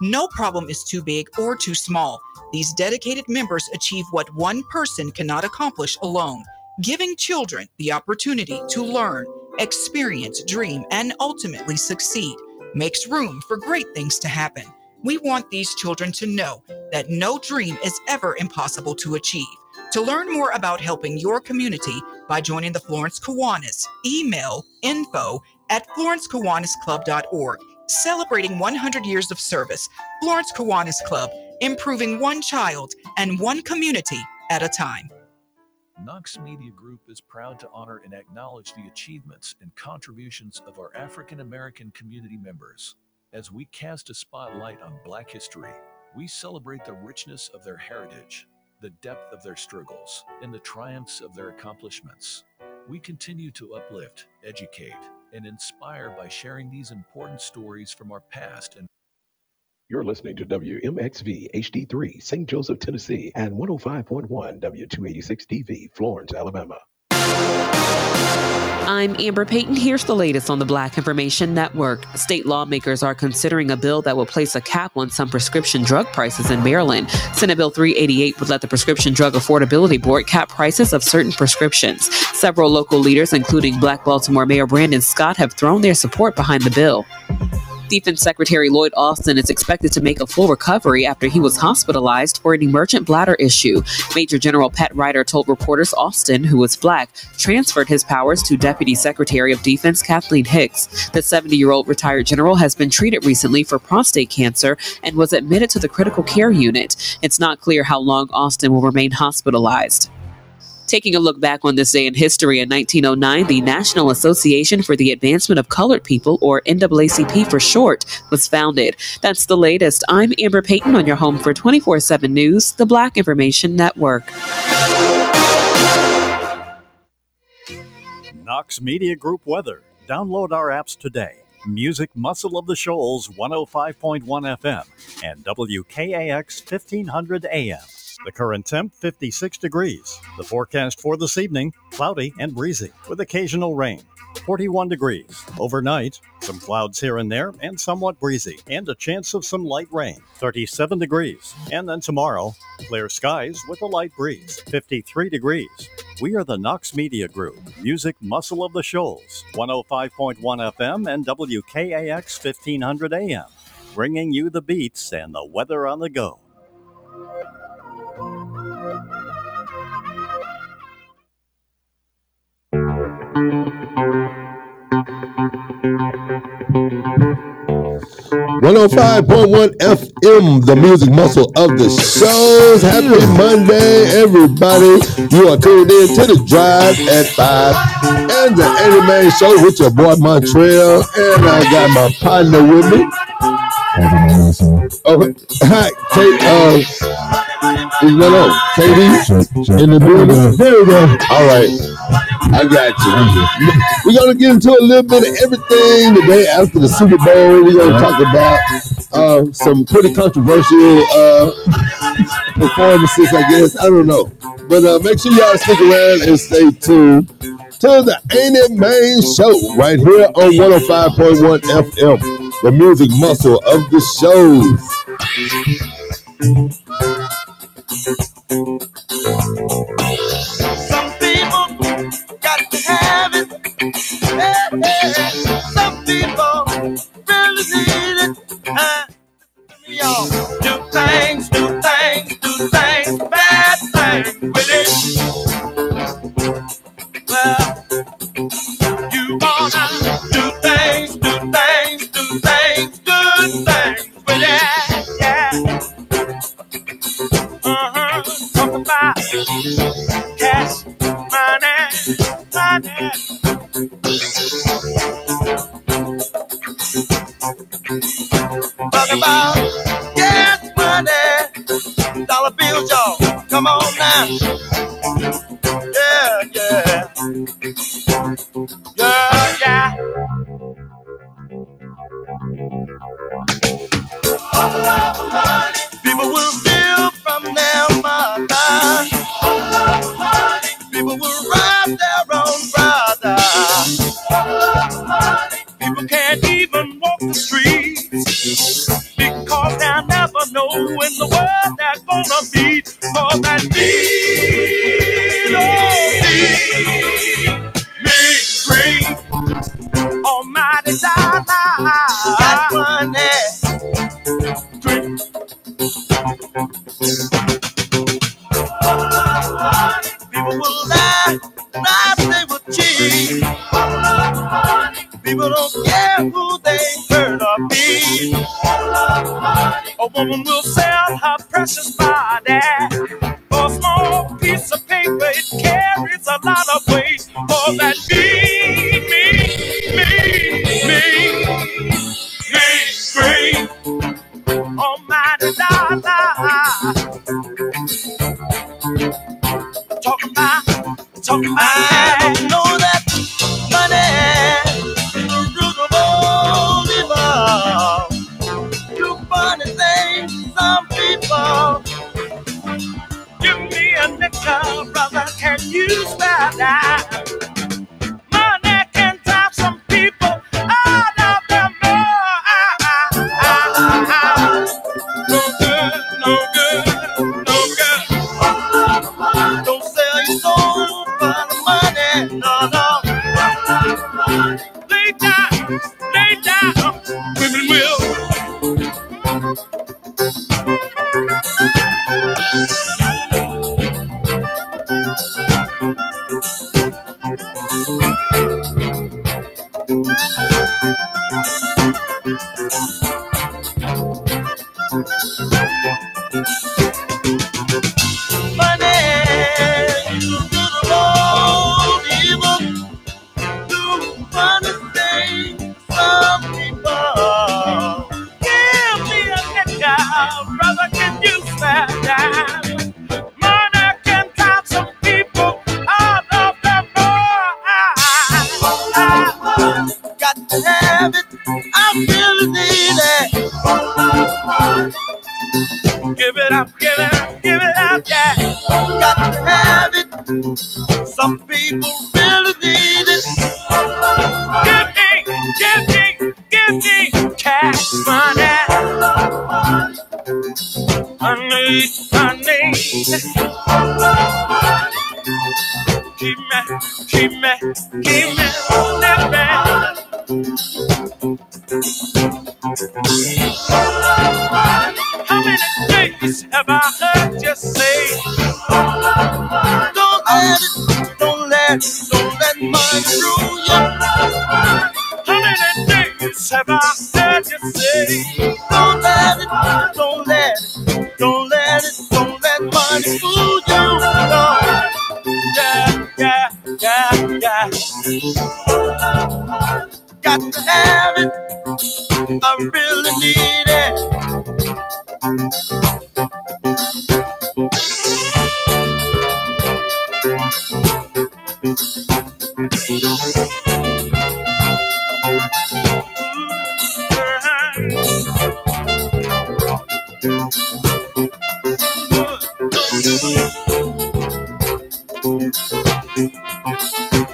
No problem is too big or too small. These dedicated members achieve what one person cannot accomplish alone, giving children the opportunity to learn, experience, dream, and ultimately succeed. Makes room for great things to happen. We want these children to know that no dream is ever impossible to achieve. To learn more about helping your community by joining the Florence Kiwanis, email info at florencekiwanisclub.org. Celebrating 100 years of service, Florence Kiwanis Club, improving one child and one community at a time. Knox Media Group is proud to honor and acknowledge the achievements and contributions of our African American community members. As we cast a spotlight on Black history, we celebrate the richness of their heritage, the depth of their struggles, and the triumphs of their accomplishments. We continue to uplift, educate, and inspire by sharing these important stories from our past and You're listening to WMXV HD3, St. Joseph, Tennessee, and 105.1 W286 TV, Florence, Alabama. I'm Amber Payton. Here's the latest on the Black Information Network. State lawmakers are considering a bill that will place a cap on some prescription drug prices in Maryland. Senate Bill 388 would let the Prescription Drug Affordability Board cap prices of certain prescriptions. Several local leaders, including Black Baltimore Mayor Brandon Scott, have thrown their support behind the bill. Defense Secretary Lloyd Austin is expected to make a full recovery after he was hospitalized for an emergent bladder issue. Major General Pat Ryder told reporters Austin, who was black, transferred his powers to Deputy Secretary of Defense Kathleen Hicks. The 70 year old retired general has been treated recently for prostate cancer and was admitted to the critical care unit. It's not clear how long Austin will remain hospitalized. Taking a look back on this day in history, in 1909, the National Association for the Advancement of Colored People, or NAACP for short, was founded. That's the latest. I'm Amber Payton on your home for 24 7 News, the Black Information Network. Knox Media Group weather. Download our apps today. Music Muscle of the Shoals 105.1 FM and WKAX 1500 AM. The current temp 56 degrees. The forecast for this evening cloudy and breezy with occasional rain. 41 degrees. Overnight, some clouds here and there and somewhat breezy, and a chance of some light rain. 37 degrees. And then tomorrow, clear skies with a light breeze. 53 degrees. We are the Knox Media Group, music muscle of the shoals. 105.1 FM and WKAX 1500 AM, bringing you the beats and the weather on the go. One hundred five point one FM, the music muscle of the shows. Happy Monday, everybody! You are tuned in to the drive at five and the Ain't It Main Show with your boy Montreal, and I got my partner with me. Oh, hi, Kate. Uh, going on? Katie in the building. There we go. All right. I got you. We're gonna get into a little bit of everything today after the Super Bowl. We're gonna talk about uh, some pretty controversial uh, performances, I guess. I don't know. But uh, make sure y'all stick around and stay tuned to the Ain't It Main Show right here on 105.1 FM, the music muscle of the shows. Give it up, give it up, give it up, yeah. Got to have it. Some people really need it. Give me, give me, give me cash money. I need, I need. Keep me, keep me, keep me living. How many days have I heard you say? Don't let it, don't let, don't let money rule you. How many days have I heard you say? Don't let it, don't let don't let it, don't let money fool you. Yeah, yeah, yeah, yeah. Got to have it. I really need it.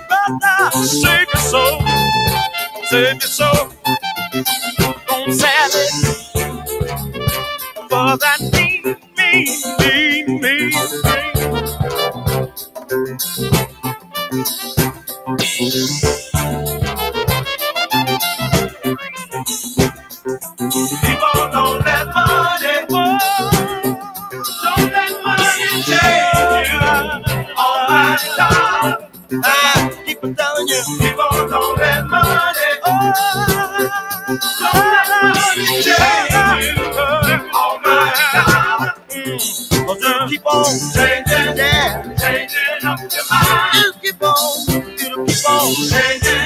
Brother, save your soul, soul. Don't sell it for that mean, mean, mean, mean, mean. Keep on changing, yeah. Changing up your mind. You keep on, you keep on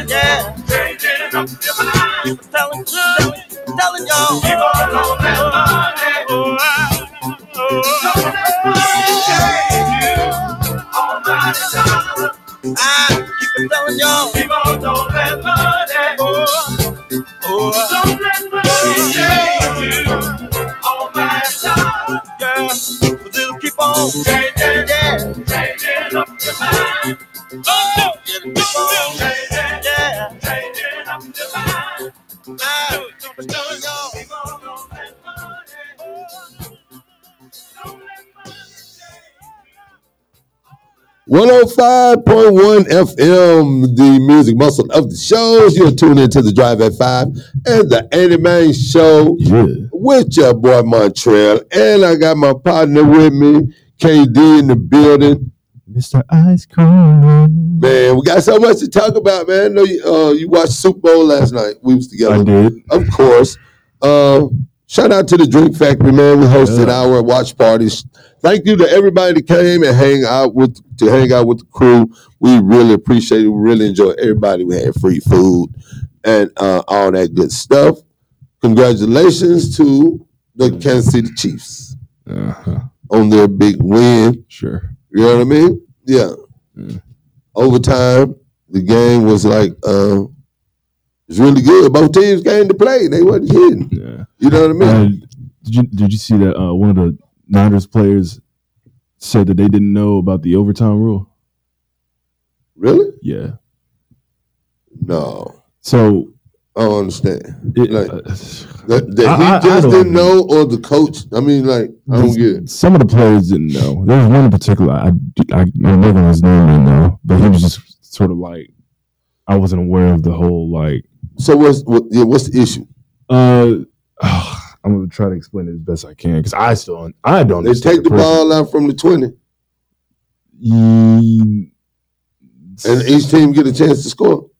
yeah. Changing up your mind. Keep telling, telling, telling y'all. Let money 105.1 FM, the music muscle of the shows. You're tuned into the Drive at 5 and the Ain't It Main Show Yeah. with your boy Montreal. And I got my partner with me, KD in the building. Mr. Ice Cream. Man. Man, we got so much to talk about, man. I know you, uh, you watched Super Bowl last night. We was together. I did. Of course. Uh, shout out to the Drink Factory, man. We hosted Yeah. our watch parties. Thank you to everybody that came and hang out with to hang out with the crew. We really appreciate it. We really enjoyed everybody. We had free food and uh, all that good stuff. Congratulations to the Kansas City Chiefs Uh-huh. on their big win. Sure. You know what I mean? Yeah. Yeah. Overtime, the game was like uh, it's really good. Both teams came to play. They wasn't kidding. Yeah. You know what I mean? And did you did you see that uh, one of the Niners players said that they didn't know about the overtime rule? really? Yeah. No. So I don't understand. it, Like- uh, That, that I- he I- I just didn't know, or the coach. I mean, like I don't get it. Some of the players didn't know. There was one in particular. I I, I'm making his name right now, but he was just sort of like I wasn't aware of the whole like. So what's what, yeah, what's the issue? Uh, I'm gonna try to explain it as best I can because I still I don't. They take the person. ball out from the twenty, and each team get a chance to score.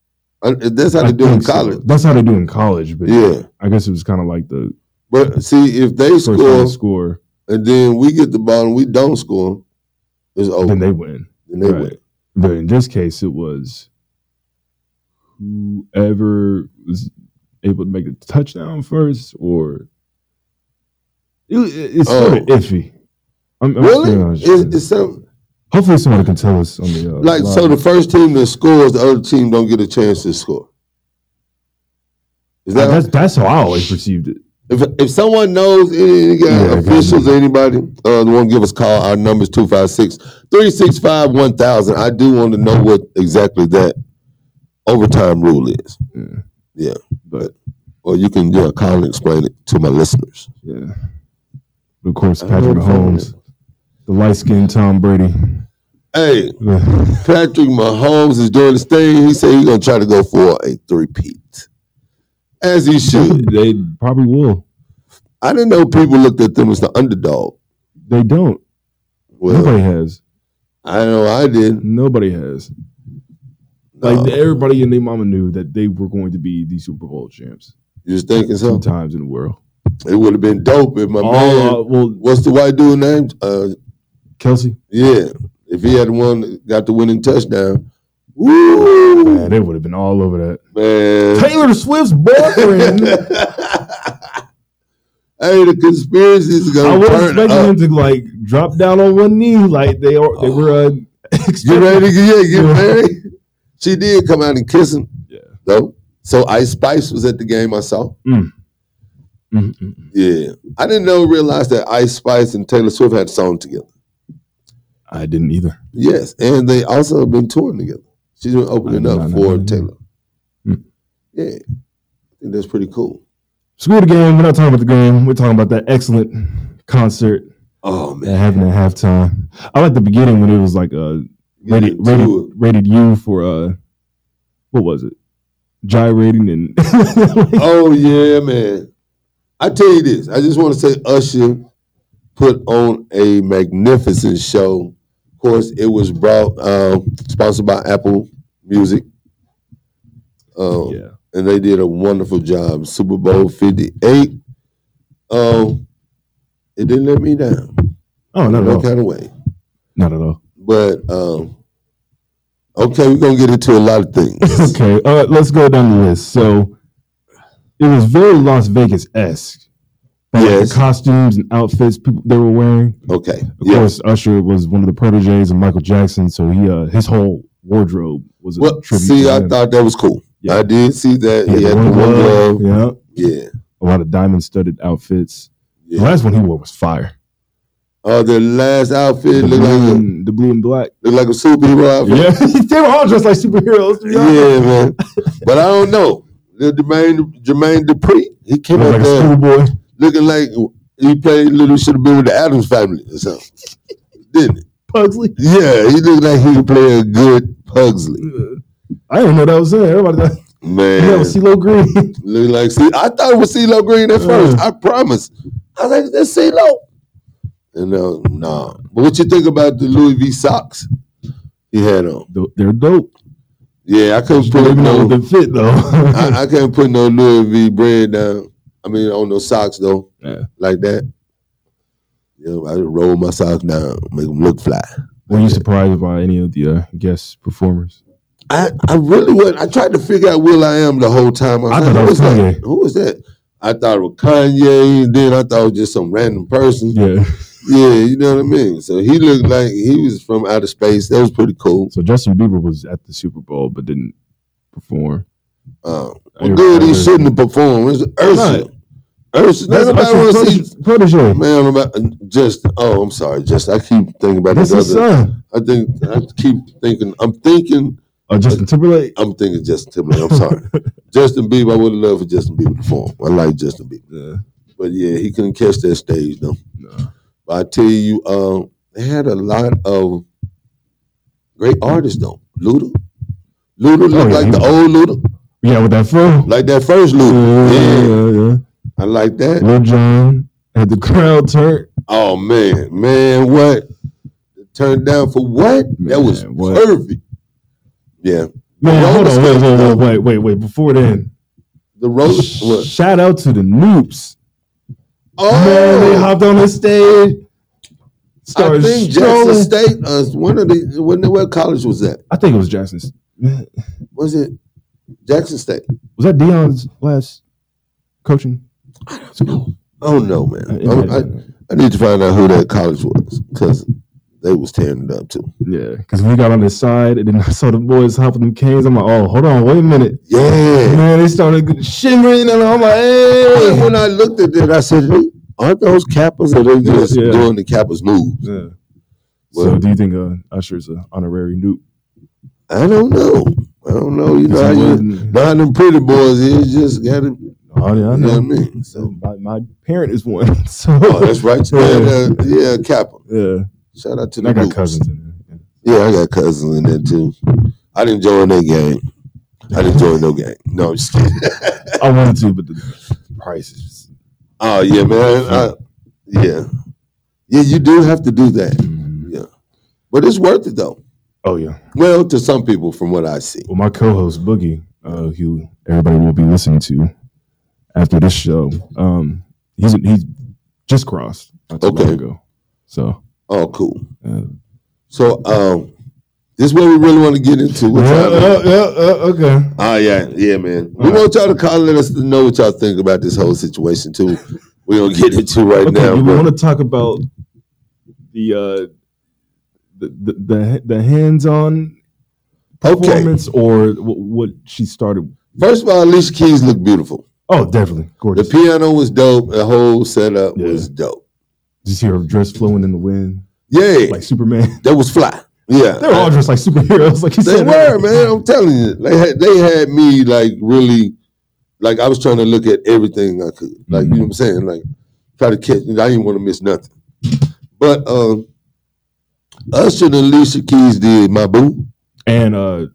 That's how I they do in think so. college. That's how they do in college, but Yeah, I guess it was kind of like the but see, if they score score, and then we get the ball and we don't score, it's over. then they win. Then they Right. win. But in this case, it was whoever was able to make a touchdown first, or it, it's sort of Oh. iffy. I'm, I'm Really? It's, it's some, Hopefully, somebody can tell us on the uh, like so. The first team that scores, the other team don't get a chance to score. Is that that's that's how I always perceived it. If if someone knows any, any guy, Yeah, officials or anybody, uh, the one give us a call. Our number is 256-365-1000. I do want to know what exactly that overtime rule is. Yeah. Yeah. But Or you can yeah, call and explain it to my listeners. yeah, but of course, Patrick Mahomes, the light skinned Tom Brady. Hey, Patrick Mahomes is doing his thing. He said he's gonna try to go for a three-peat. As he should. they probably will. I didn't know people looked at them as the underdog. They don't. Well, Nobody has. I know I did. Nobody has. Like No. everybody and their mama knew that they were going to be the Super Bowl champs You was thinking so? times in the world. It would have been dope if my All, man uh, well, What's the white dude name? Uh, Kelce, yeah. If he had one got the winning touchdown, woo, man, they would have been all over that. man. Taylor Swift's boyfriend. hey, the conspiracies I gonna was turn expecting up. him to like drop down on one knee, like they are. They were. Uh, Get ready to get, Yeah. married. She did come out and kiss him, Yeah. though. So Ice Spice was at the game. I saw. Mm, mm, mm. Yeah, I didn't know realize that Ice Spice and Taylor Swift had a song together. I didn't either. Yes, and they also have been touring together. She's been opening up for. Taylor. Hmm. Yeah, I think that's pretty cool. Screw the game. We're not talking about the game. We're talking about that excellent concert Oh that man, happened at halftime. I like the beginning when it was like uh Get rated rated, rated U for uh what was it? Gyrating and Oh yeah, man. I tell you this. I just want to say Usher put on a magnificent show. Of course, it was brought um, sponsored by Apple Music. Um, yeah. and they did a wonderful job. Super Bowl 58. Um, it didn't let me down. Oh, not at no all. kind of way. Not at all. But um, okay, we're gonna get into a lot of things. okay, uh, let's go down the list. So it was very Las Vegas esque. Yes. the costumes and outfits people they were wearing. Okay. Of Yeah. course, Usher was one of the proteges of Michael Jackson, so he uh, his whole wardrobe was a Well, tribute. see, I thought that was cool. Yeah. I did see that. He He had the one glove. Yeah, Yeah. a lot of diamond studded outfits. The last one he wore was fire. Oh, the last outfit The looked like blue, a, and, the blue and black. looked like a superhero outfit. Yeah, they were all dressed like superheroes. to be. Yeah, man. But I don't know. The Jermaine Jermaine Dupri, he came out like there looking like he played little should have been with the Addams family or something. Didn't it? Pugsley. Yeah, he looked like he could play a good Pugsley. I didn't know that was him. Everybody thought Man, was CeeLo Green. look like see, I thought it was CeeLo Green at first. I promise. I was like, that's CeeLo. And uh, nah. But what you think about the Louis V socks he had on? They're dope. Yeah, I couldn't put even no. the fit though. I, I can't put no Louis V brand down. I mean, on no socks though, Yeah. like that. You know, I just roll my socks down, make them look fly. Were you surprised by any of the uh, guest performers? I, I really wasn't. I tried to figure out Will I Am the whole time. I was thought that who was that? Kanye. Who was that? I thought it was Kanye, and then I thought it was just some random person. Yeah. Yeah, you know what I mean. So he looked like he was from outer space. That was pretty cool. So Justin Bieber was at the Super Bowl but didn't perform. Oh. Well, good. He shouldn't have performed. It's Ursula. not? Ursula. That's Nobody want to see. protege. Man, I'm about just. Oh, I'm sorry. Just I keep thinking about That's this his other. son. I think I keep thinking. I'm thinking. Oh, Justin Timberlake. I'm thinking Justin Timberlake. I'm sorry. Justin Bieber. I would have loved for Justin Bieber to perform. I like Justin Bieber, Yeah. but yeah, he couldn't catch that stage though. No. But I tell you, um, they had a lot of great artists though. Luda, Luda looked Oh, yeah, like he the old Luda, Yeah, with that fro. like that first Luda. Yeah, Yeah, yeah, yeah. I like that. Lil Jon had the crowd turned. Oh man, man, what? Turned down for what? that was Man, what? perfect. Yeah, Man, roller hold on, wait, wait, wait, wait, wait, wait. Before then, the roller. What? shout out to the Nupes. Oh, Man, they hopped on the stage. I Started think strolling. Jackson State. Uh, one of the when what college was that? I think it was Jackson's. Was Was it Jackson State? Was that Deion's last coaching? No, oh no, man. Uh, it I, I, have been. I need to find out who that college was because they was tearing it up too. Yeah, because we got on the side and then I saw the boys hopping them canes. I'm like, oh, hold on, wait a minute. Yeah. Man, they started shimmering and I'm like, hey. When I looked at it, I said, "Hey, "Aren't those Kappas? Or they just Yeah. doing the Kappas moves?" Yeah. Well- so do you think uh, Usher's an honorary Nupe? I don't know. I don't know. You know how you not them pretty boys is just got to. Oh, yeah, I You know know. what I mean? So my, my parent is one. So Oh, that's right. Yeah, uh, yeah, Kappa. yeah. Shout out to the I got cousins in there. Yeah, I got cousins in there too. I didn't join that game. I didn't join no game. No, I'm just kidding. I wanted to, but the price is just. oh yeah, man. I, yeah, yeah. You do have to do that. mm. Yeah, but it's worth it though. Oh yeah. Well, to some people, from what I see. Well, my co-host Boogie, uh, who everybody will be listening to after this show, um, he's he's just crossed not too long Okay. ago. So Oh, cool. uh, So, um, this is what we really want to get into. What yeah, yeah, is it? yeah, uh, okay. Oh yeah, yeah, man. We want y'all to call and let us know what y'all think about this whole situation too. We're gonna get into right okay, now. we want to talk about the uh, the the the, the hands-on Okay. performance or what, what she started? First of all, Alicia Keys look beautiful. Oh, definitely gorgeous. The piano was dope. The whole setup Yeah. was dope. Did you see her dress flowing in the wind Yeah, like Superman? that was fly. Yeah, They were all dressed like superheroes, like you They said. were, man. I'm telling you, they had they had me like really, like I was trying to look at everything I could, like you know what I'm saying, like try to catch. I didn't want to miss nothing. But um, Usher and Alicia Keys did my boo. And uh,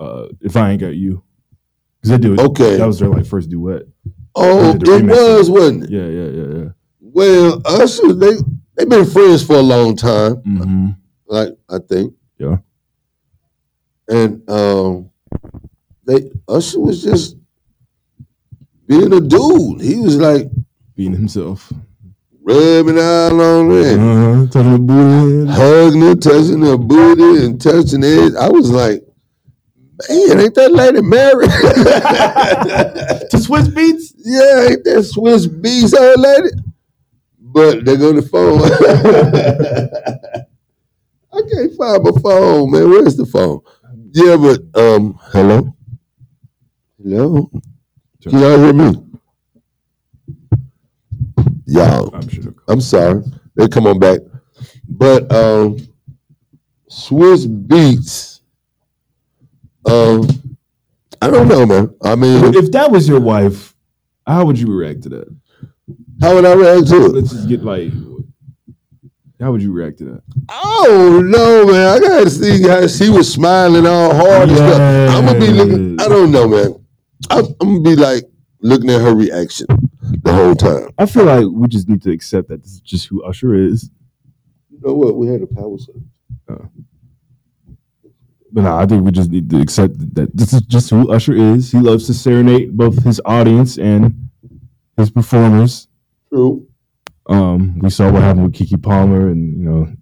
uh, if I ain't got you, because they do it. Okay. that was their like first duet. Oh, it remix. was, wasn't it? Yeah, yeah, yeah, yeah. Well, Usher, they they've been friends for a long time. Mm-hmm. like I think. Yeah. And um they Usher was just being a dude. He was like Being himself, rubbing out on it, uh-huh. touching the booty. hugging her, touching her booty and touching it. I was like, man, ain't that lady married? to Swizz Beatz. yeah, ain't that Swizz Beatz old lady? But they go to the phone. I can't find my phone, man. Where's the phone? Yeah, but um, hello, hello. Can y'all hear me? Y'all, I'm sure. I'm sorry. They come on back, but um, Swizz Beatz. Um, I don't know, man. I mean, If that was your wife, how would you react to that? How would I react to it? Let's just get like How would you react to that? Oh no, man! I gotta see how she was smiling all hard and stuff. I'm gonna be looking. I don't know, man. I'm, I'm gonna be like looking at her reaction the whole time. I feel like we just need to accept that this is just who Usher is. You know what? We had a power surge. Uh, but no, I think we just need to accept that this is just who Usher is. He loves to serenade both his audience and his performers. True. Um, we saw what happened with Keke Palmer, and you know,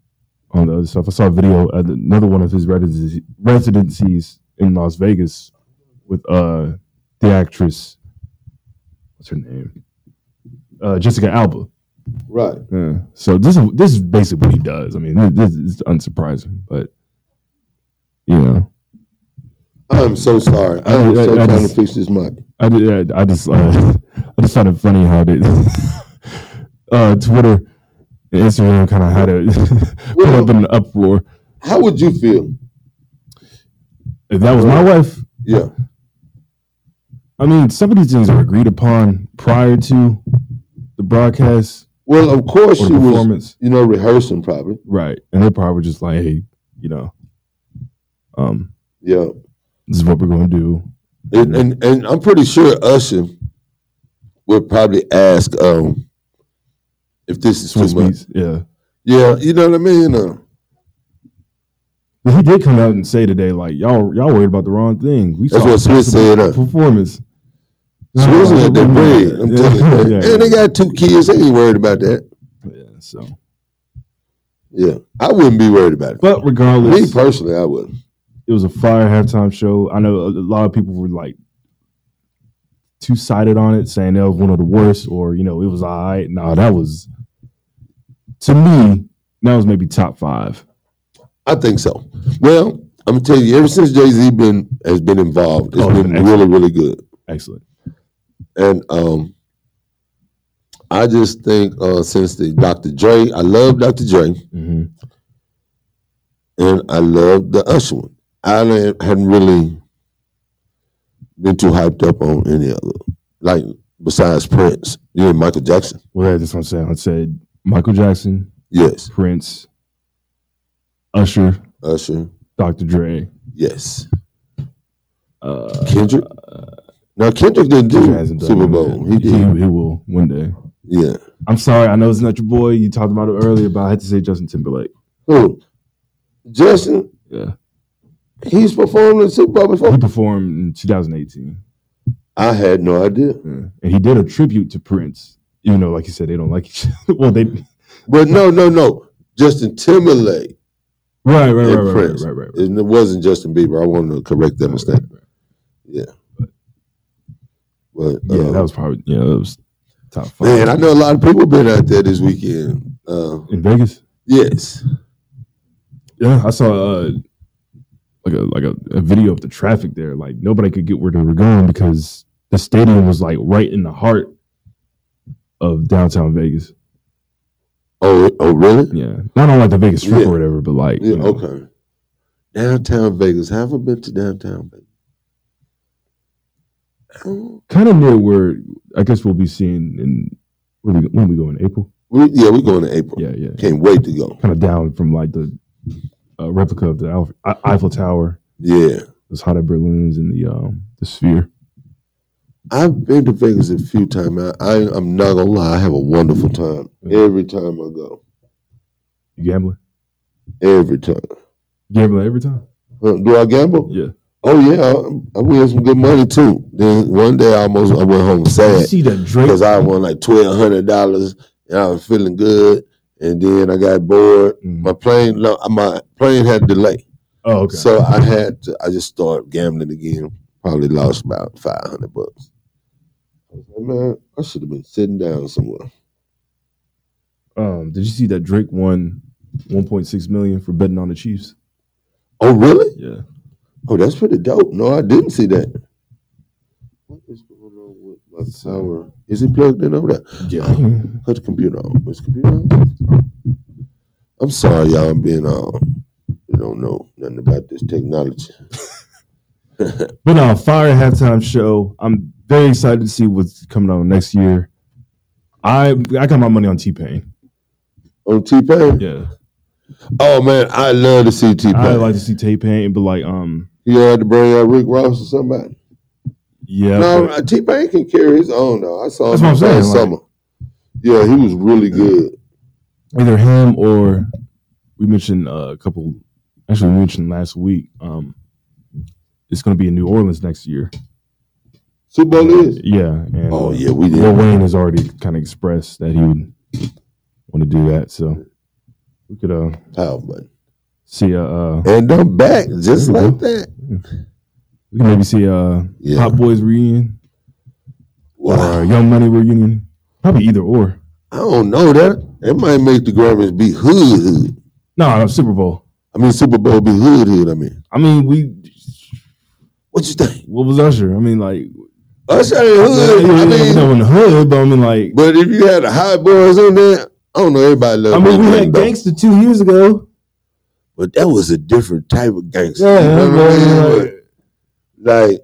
on the other stuff. I saw a video, another one of his residencies, in Las Vegas with uh the actress. What's her name? Uh, Jessica Alba. Right. Yeah. So this is this is basically what he does. I mean, this is unsurprising, but you know, I'm so sorry. I- I'm I- so I trying just- to fix this mic. I did, I just uh, I just found it funny how they uh Twitter and Instagram kind of had it put up in an uproar. How would you feel? If that was my wife, Yeah. I mean, some of these things are agreed upon prior to the broadcast Well, of course she was, you know, rehearsing probably. right? And they're probably just like, hey, you know, um, Yeah. this is what we're going to do. And, and and I'm pretty sure Usher would probably ask um if this is too Swiss much. yeah. Yeah, you know what I mean? Uh, he did come out and say today, like, y'all, y'all worried about the wrong thing. We That's saw what Swiss said, uh, Performance. Swiss got their bread. I'm Yeah, telling you. yeah, and they got two kids. They ain't worried about that. yeah, so, Yeah. I wouldn't be worried about it. but regardless, Me personally, I wouldn't. it was a fire halftime show. I know a lot of people were like two sided on it, saying that was one of the worst, or you know, it was all right. No, that was to me, that was maybe top five. I think so. Well, I'm gonna tell you, ever since Jay Z been has been involved, it's Oh, been been really, really good. Excellent. And um, I just think uh, since the Dr. Dre, I love Dr. Dre, hmm and I love the Usher one. I hadn't really been too hyped up on any other, like besides Prince, you know, Michael Jackson. Well, that's what I'm saying. I said Michael Jackson, Yes, Prince, Usher, Usher. Dr. Dre. Yes, Uh, Kendrick. Now Kendrick didn't do Super Bowl. He. He, he will one day. Yeah. I'm sorry. I know it's not your boy. You talked about it earlier, but I had to say Justin Timberlake. Who? Justin. Yeah. He's performed in Super Bowl before. He performed in 2018. I had no idea. Yeah. And he did a tribute to Prince. Even though, like you said, they don't like each other. well, they But no, no, no. Justin Timberlake right, right, right, right, right, Prince. right, right, right. And it wasn't Justin Bieber. I wanted to correct that mistake. Yeah. But Yeah, uh, that was probably yeah, that was top five. man, I know a lot of people been out there this weekend. Uh, in Vegas. yes. Yeah, I saw uh, like a like a, a video of the traffic there. Like nobody could get where they were going because the stadium was like right in the heart of downtown Vegas. Oh, oh, really? Yeah, not on like the Vegas Strip Yeah. or whatever, but like Yeah. you know, Okay. Downtown Vegas. Haven't been to downtown Vegas. Kind of near where I guess we'll be seeing in when we when we go in April. We, yeah, we're going to April. Yeah, yeah, Can't wait to go. kind of down from like the uh, replica of the Eiffel Tower, Yeah. those hot air balloons, and the um the Sphere. I've been to Vegas a few times. I, I, I'm not gonna lie. I have a wonderful time every time I go. You gambling? Every time. Gambling every time? Huh, do I gamble? Yeah. Oh yeah, I, I win some good money too. Then one day I almost I went home sad see that Drake? because I won like twelve hundred dollars and I was feeling good. And then I got bored. Mm. My plane, no, my plane had delay, Oh, okay. so I had to. I just started gambling again. Probably lost about five hundred bucks. I was like, man, I should have been sitting down somewhere. Um, did you see that Drake won 1.6 million for betting on the Chiefs? Oh, really? Yeah. Oh, that's pretty dope. No, I didn't see that. What is going on with my tower? Is it plugged in over there? Yeah. Put the computer on. Is the computer on? I'm sorry, y'all. I'm being uh, you don't know nothing about this technology. But no, fire halftime show. I'm very excited to see what's coming on next year. I I got my money on T Pain. On T Pain? Yeah, Oh man, I love to see T Pain. I like to see T Pain, but like um, He had to bring out Rick Ross or somebody. yeah, no, T Pain can carry his own though. I saw him what I'm saying, last like- summer. Yeah, he was really good. either him or we mentioned uh, a couple. Actually, we mentioned last week. Um, it's going to be in New Orleans next year. Super Bowl is. Yeah. And, Oh uh, yeah, we did. Lil Wayne has already kind of expressed that he would want to do that. So we could uh Power button. see a uh, And I'm back just like that. we can maybe see a Yeah. Hot Boys reunion or Wow. a Young Money reunion. Probably either or. I don't know that. It might make the Grammys be hood hood. No, no Super Bowl. I mean Super Bowl be hood hood. I mean, I mean, we. what you think? What was Usher? I mean, like. Usher ain't hood. Yeah, I mean, no, in the hood, but I mean, like. but if you had the hot boys on there, I don't know. Everybody love. I mean, we had. Gangster two years ago. but that was a different type of gangster. Yeah, you know what I mean? but, But, like,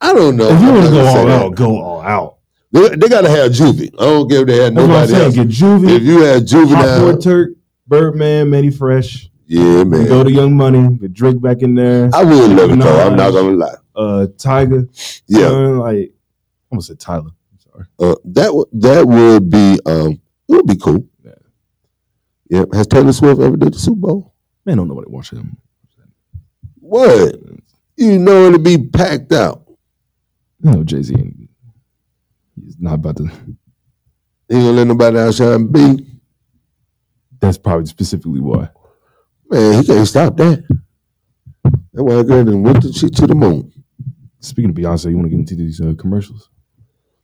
I don't know. if you want to go all out, go all out. They, they gotta have Juvie. I don't care if they had That's what I'm nobody saying. else. Get Juvie, If you had Hot Juvenile, Boy Turk, Birdman, Mannie Fresh. yeah, man. Go to Young Money. Get Drake back in there. I would love it though. I'm not gonna lie. Uh, Tiger. Yeah, Uh, like I almost said Tyler. I'm sorry. uh, that would that would be um, it would be cool. Yeah. Yeah. Has Taylor Swift ever did the Super Bowl? Man, don't nobody watch him. What? You know it'll be packed out. You know, Jay Z. He's not about to. He ain't gonna let nobody outshine B. That's probably specifically why. Man, he can't stop that. That white girl done went the shit to the moon. Speaking of Beyonce, you want to get into these uh, commercials?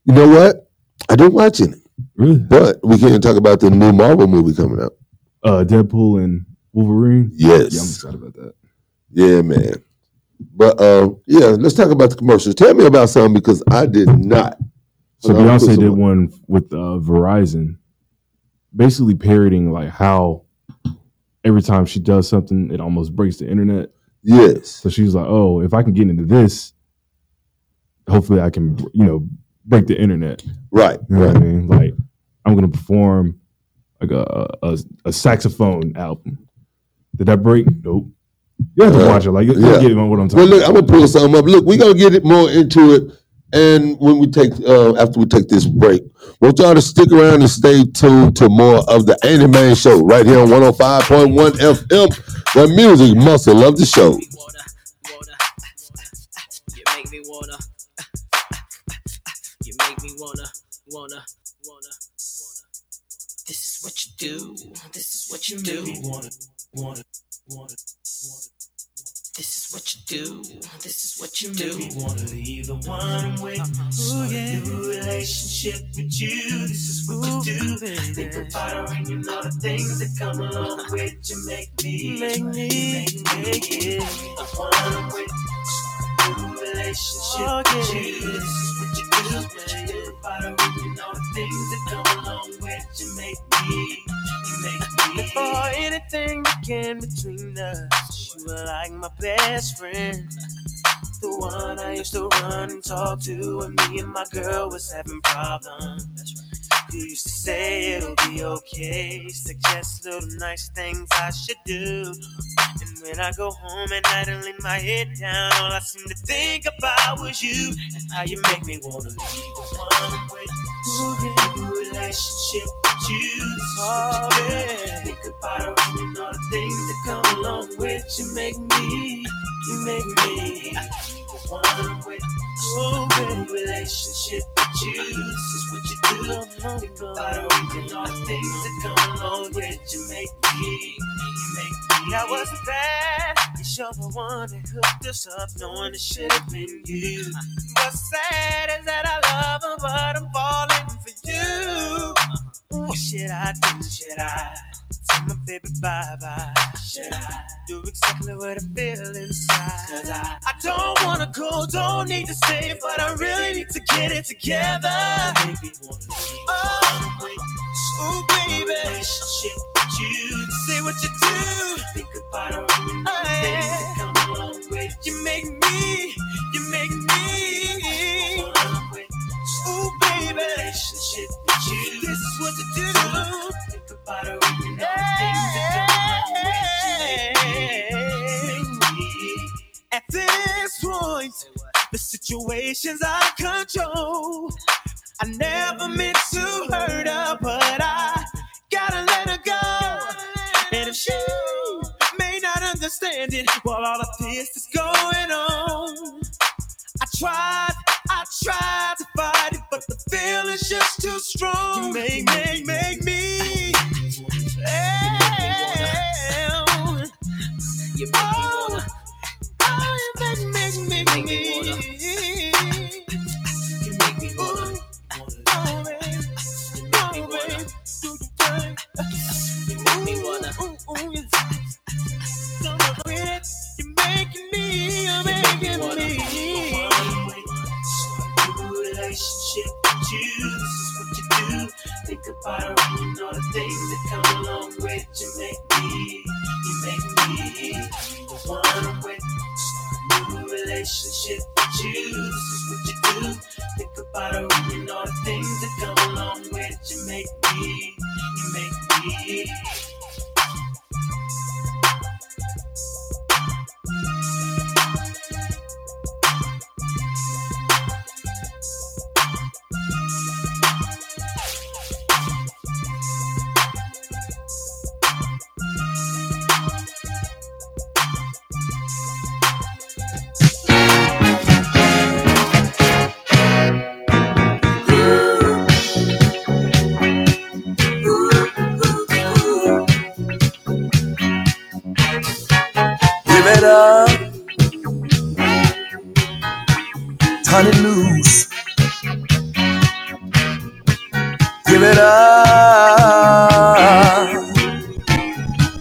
You know what? I didn't watch it, Really? but we can't talk about the new Marvel movie coming out. Uh, Deadpool and Wolverine. Yeah, I'm excited about that. Yeah, man. But uh, yeah, let's talk about the commercials. Tell me about something because I did not. So Hold on, I'll put Beyonce did one with uh, Verizon, basically parroting like how every time she does something, it almost breaks the internet. Yes. So she's like, "Oh, if I can get into this, hopefully I can, you know, break the internet." Right. You know Right. what I mean? Like, I'm gonna perform like a a, a saxophone album. Did that break? Nope. You have to watch it. Like, you yeah. get what I'm talking. Well, look, I'm gonna pull something up. Look, we're gonna get it more into it. And when we take uh after we take this break, want y'all to stick around and stay tuned to more of the Ain't It Main Show right here on 105.1 FM, the music muscle of the show. Wanna, wanna, wanna. This is what you do. This is what you do. Wanna, wanna, wanna, This is what you do. This is what you do. We wanna leave the one way. Start a new relationship with you. This is what you do. Think about her and you know the things that come along with you. Make me, make me, make it. The one way. Start a new relationship with you. This is what you do. Think about her and you know the things that come along with you. Make me, you make me. Before anything began between us, you were like my best friend. The one I used to run and talk to when me and my girl was having problems. You used to say it'll be okay, suggest little nice things I should do. And when I go home at night and lay my head down, all I seem to think about was you and how you make me wanna leave the one way. Start a new relationship with you. This is what you do. Think about her and know the things that come along with you. Make me, you make me the one way. Baby, relationship with you. This is what you do. Think about her and you know the things that come along with you. Make me, you make me. I wasn't bad. You're the one that hooked us up, knowing it should have been you. What's sad is that I love her, but I'm falling for you. Uh-huh. What should I do? Should I my baby bye bye? Should I do exactly what I feel inside? Cause I, I don't wanna go, don't need to stay, but I really need to get it together. Baby, oh, oh, baby, with you. Say what you do. Think about her you. make me, you make me. Ooh, baby, relationship with you. This is what you do. At this point, the situation's out of control. I never meant to hurt her, but I gotta let her go. And if she may not understand it while all of this is going on, I tried Tried to fight it, but the feeling's just too strong. You make, make, make me. You make me wanna, Oh, you make, make, make, Make me me. you make me wanna, babe. Babe. Do you make me wanna. Ooh, ooh, yes. Come on with it. You're making me, you're making me. You. This is what you do. Think about her and all the things that come along with you make me. You make me the one with. Start a new relationship with you. This is what you do. Think about her and all the things that come up. Turn it loose. Give it up.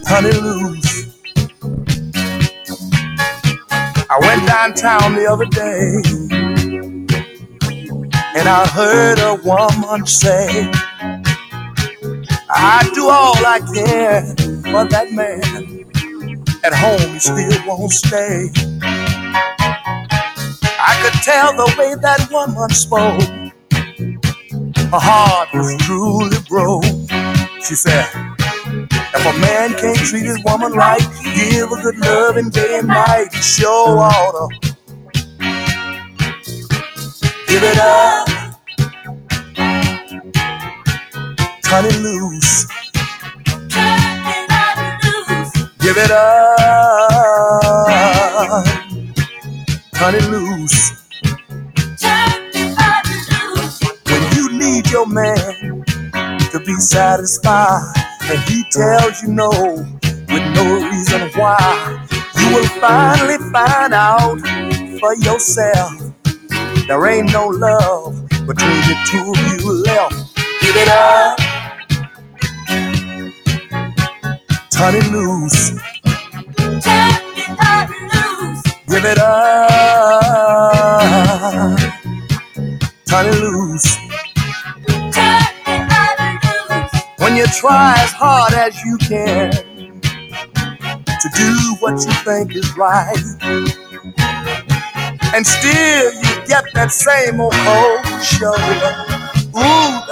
Turn it loose. I went downtown the other day and I heard a woman say, I do all I can for that man at home he still won't stay. I could tell the way that woman spoke. Her heart was truly broke. She said, if a man can't treat his woman right, give a good loving day and night, sure oughta give it up, turn it loose. Give it up, it loose. When you need your man to be satisfied, and he tells you no with no reason why, you will finally find out for yourself there ain't no love between the two of you left. Give it up, turn it loose. Give it up, turn it loose. When you try as hard as you can to do what you think is right, and still you get that same old cold shoulder. Ooh,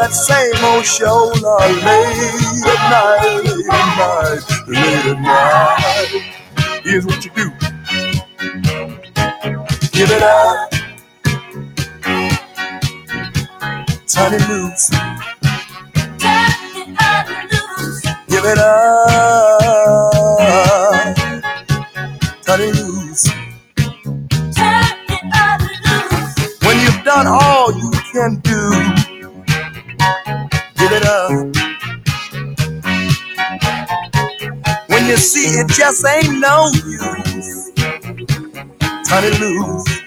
that same old shoulder late at night, late at night, late at night. Here's what you do. Give it up. Turn it loose. Give it up. Turn it loose. When you've done all you can do, up. When you see it just ain't no use, turn it loose.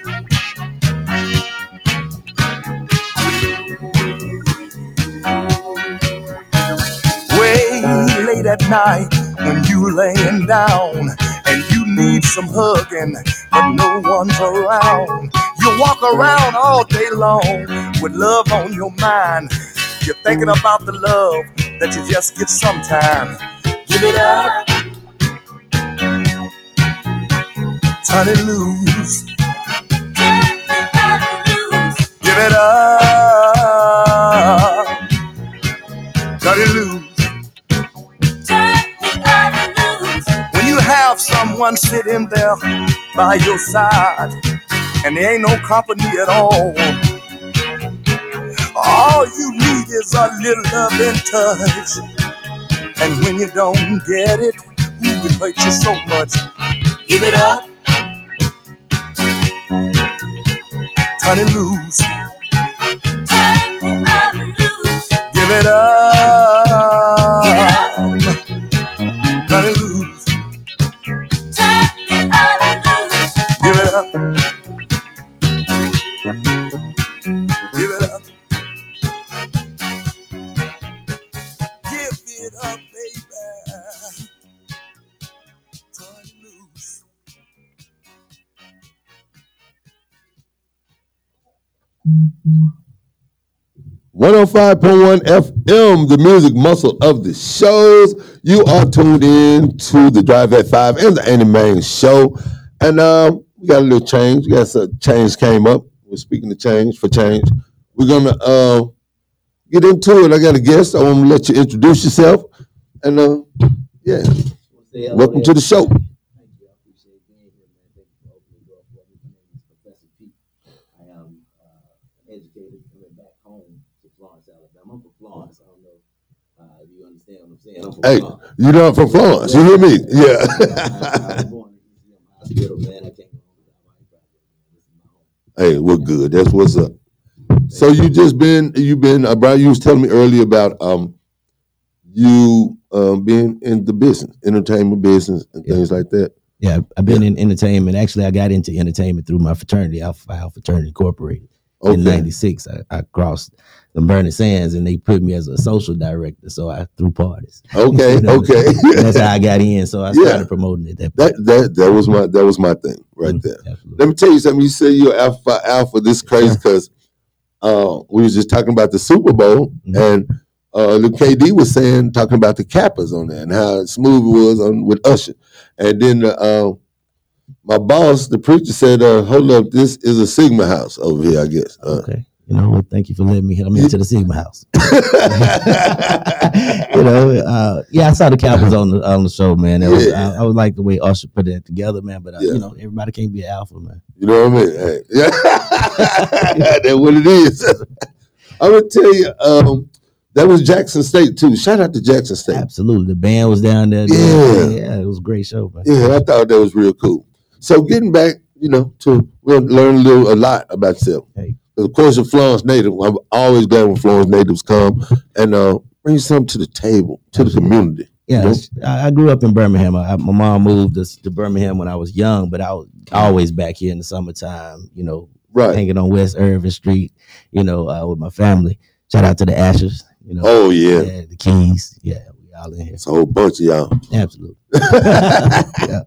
Way late at night when you laying down and you need some hugging, but no one's around. You walk around all day long with love on your mind. You're thinking about the love that you just get sometimes. Give it up. Turn it loose. Give it up. Turn it loose. When you have someone sitting there by your side and there ain't no company at all. All you need is a little love and touch. And when you don't get it, ooh, it hurts you so much. Give it up. Try to lose. Turn it loose. Give it up. Turn it loose. Give it up. Give 105.1 FM, the music muscle of the Shoals. You are tuned in to the Drive at Five and the Ain't It Main show. And um, we got a little change. We got some change came up. We're speaking of change for change. We're gonna uh, get into it. I got a guest. I want to let you introduce yourself. And uh, yeah, welcome to the show. I am uh, educated coming back home to Florence, Alabama. I'm from Florence. I don't know uh, if you understand what I'm saying. I'm from Hey, Florence. you know I'm from Florence. You hear me? I, I Yeah. was born in East Hospital, man. I came home without my project. This is my home. hey, we're good. That's what's up. So you just been you been uh, Brian, you was telling me earlier about um you um being in the business, entertainment business and Yeah. things like that. Yeah, I've been in entertainment. Actually, I got into entertainment through my fraternity, Alpha Phi Fraternity Incorporated. In Okay. '96, I, I crossed the Burning Sands, and they put me as a social director. So I threw parties. Okay, You know, okay. That's how I got in. So I Yeah. started promoting it. That that that that was my that was my thing right point. there. Absolutely. Let me tell you something. You say you're alpha alpha. This is crazy because uh we was just talking about the Super Bowl Mhm. and uh the KD was saying talking about the Kappas on there and how smooth it was on with Usher. And then uh my boss, the preacher said, uh, hold up, this is a Sigma house over here, I guess. Uh, Okay. You know what? Thank you for letting me come into the Sigma House. you know, uh, yeah, I saw the Cowboys on the on the show, man. It was, Yeah. I, I would like the way Usher put that together, man. But uh, Yeah. you know, everybody can't be an alpha, man. You know what I mean? Hey, yeah, that's what it is. I'm gonna tell you, um, that was Jackson State too. Shout out to Jackson State. Absolutely, the band was down there. Yeah. yeah, it was a great show, man. Yeah, I thought that was real cool. So getting back, you know, to we'll learn a little a lot about yourself. Hey. Of course, you're Florence native. I'm always glad when Florence natives come and uh, bring something to the table, to the community. Yeah, know? I, grew up in Birmingham. I, my mom moved us to Birmingham when I was young, but I was always back here in the summertime. You know, Right. hanging on West Irving Street. You know, uh, with my family. Shout out to the Ashes. You know, Oh yeah. yeah, the Keys. Yeah, we all in here. It's a whole bunch of y'all. Absolutely. yeah.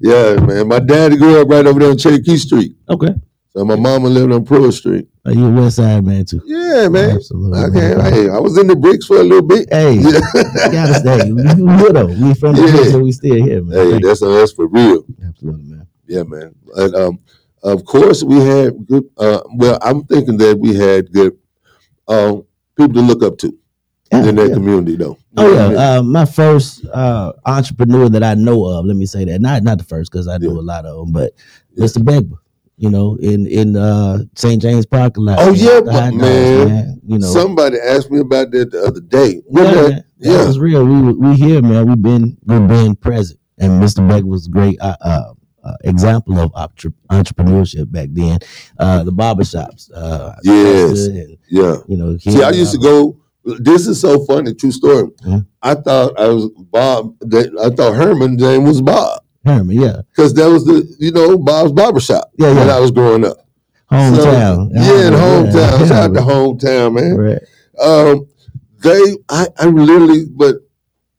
yeah, man. My daddy grew up right over there on Cherokee Street. Okay. So my mama lived on Pearl Street. Are you a West Side man too? Yeah, man. Absolutely. Okay, man. hey, I was in the bricks for a little bit. Hey, Yeah. you gotta stay. We, we though. We from the Yeah. so we still here, man. Hey, Thank that's that's for real. Absolutely, man. Yeah, man. And, um, of course, we had good. Uh, well, I'm thinking that we had good um, people to look up to Yeah, in that yeah. community, though. You Oh know what I yeah, mean? uh, my first uh, entrepreneur that I know of. Let me say that not not the first because I know Yeah. a lot of them, but. Mr. Begba. You know, in in uh, St. James parking lot. Oh, yeah, know, but hot dogs, man, You know, Somebody asked me about that the other day. Yeah, that- man, yeah. was real. We we here, man. We've been we've been present, and Mr. Begba was great uh, uh, uh, example of entre- entrepreneurship back then. Uh, the barbershops, uh, Yes. And, yeah. you know. See, I used to go. This is so funny. True story. Mhm. I thought I was Bob. That I thought Herman's name was Bob Herman, yeah, because that was the you know Bob's barbershop Yeah, when yeah. I was growing up. hometown. So, yeah, in hometown. Yeah. Shout out to hometown, man. Right. Um, they, I, I literally, but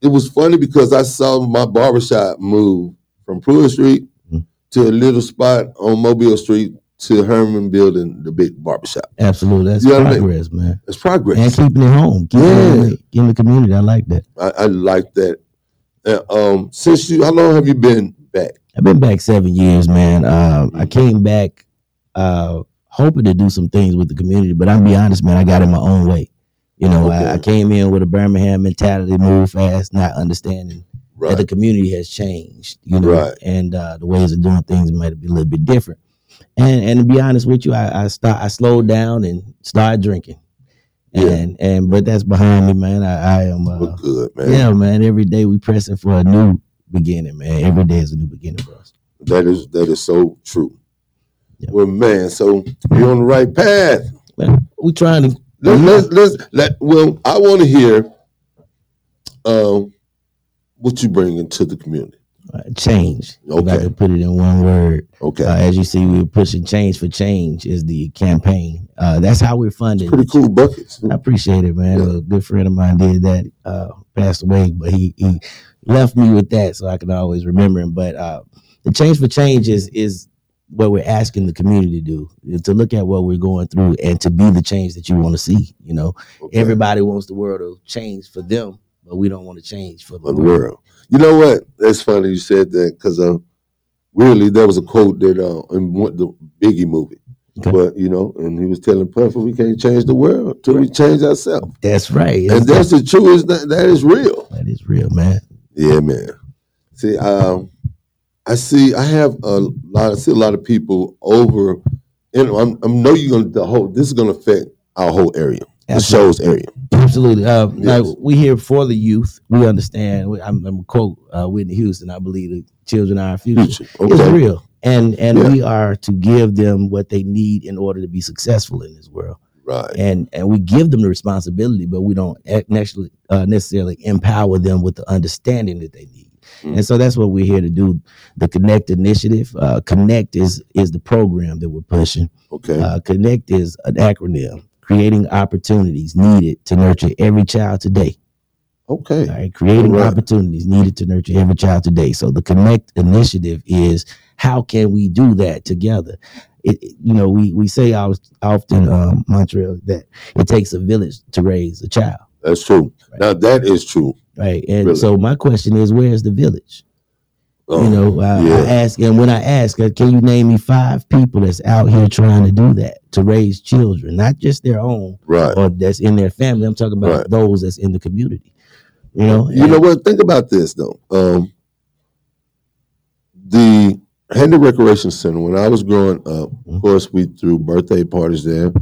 it was funny because I saw my barbershop move from Pruitt Street Mhm. to a little spot on Mobile Street to Herman building the big barbershop. Absolutely, that's You know what I mean? progress, man. It's progress. And keeping it home, keeping Yeah. it in the, in the community. I like that. I, I like that. Uh, um, since you, how long have you been back? I've been back seven years, man. Um, I came back uh, hoping to do some things with the community, but I'm be honest, man. I got in my own way. You know, I, I came in with a Birmingham mentality, move fast, not understanding that the community has changed. You know, Right. and uh, the ways of doing things might be a little bit different. And and to be honest with you, I, I start I slowed down and started drinking. Yeah. And and but that's behind me, man. I, I am uh, Well, good, man. yeah, man. Every day we pressing for a new beginning, man. Every day is a new beginning for us. That is that is so true. Well, man, so you're on the right path. Man, we trying to Let's let's, let's let well, I want to hear um what you bring into the community. Change. If I Okay. could put it in one word. Okay. Uh, as you see, we're pushing change for change is the campaign. Uh, that's how we're funding. Pretty cool buckets. I appreciate it, man. A good friend of mine did that. Uh, passed away, but he he left me with that, so I can always remember him. But uh, the change for change is is what we're asking the community to do to look at what we're going through and to be the change that you want to see. You know, everybody wants the world to change for them, but we don't want to change for the the world. world. You know what? That's funny you said that because uh, weirdly there was a quote that uh, in one, the Biggie movie, but you know, and he was telling Puffy, "We can't change the world till we change ourselves." That's right. And that's the truth. That that is real. That is real, man. Yeah, man. See, um, I see. I have a lot. I see a lot of people over. And I'm, I know you're gonna the whole. This is gonna affect our whole area, the Shoals area. Absolutely. Uh, Yes. Like we here for the youth. We understand. We- I'm, I'm gonna quote uh, Whitney Houston. I believe the children are our future. It's okay. real, and and Yeah. we are to give them what they need in order to be successful in this world. Right. And and we give them the responsibility, but we don't ac- necessarily uh, necessarily empower them with the understanding that they need. Mm. And so that's what we're here to do. The Connect initiative. Uh, Connect is is the program that we're pushing. Okay. Uh, Connect is an acronym creating opportunities needed to nurture every child today. Okay. All right, creating right. opportunities needed to nurture every child today. So the Connect initiative is how can we do that together? It, you know, we we say often, um, Montreal, that it takes a village to raise a child, That's true. Now that is true. right? And Really. so my question is, where's the village? Oh, you know, I, I ask, and when I ask, uh, can you name me five people that's out here trying to do that to raise children, not just their own, Right. or that's in their family? I'm talking about Right. those that's in the community. You know, You know what? Think about this though. Um, the Handy Recreation Center. When I was growing up, Mm-hmm. of course, we threw birthday parties there,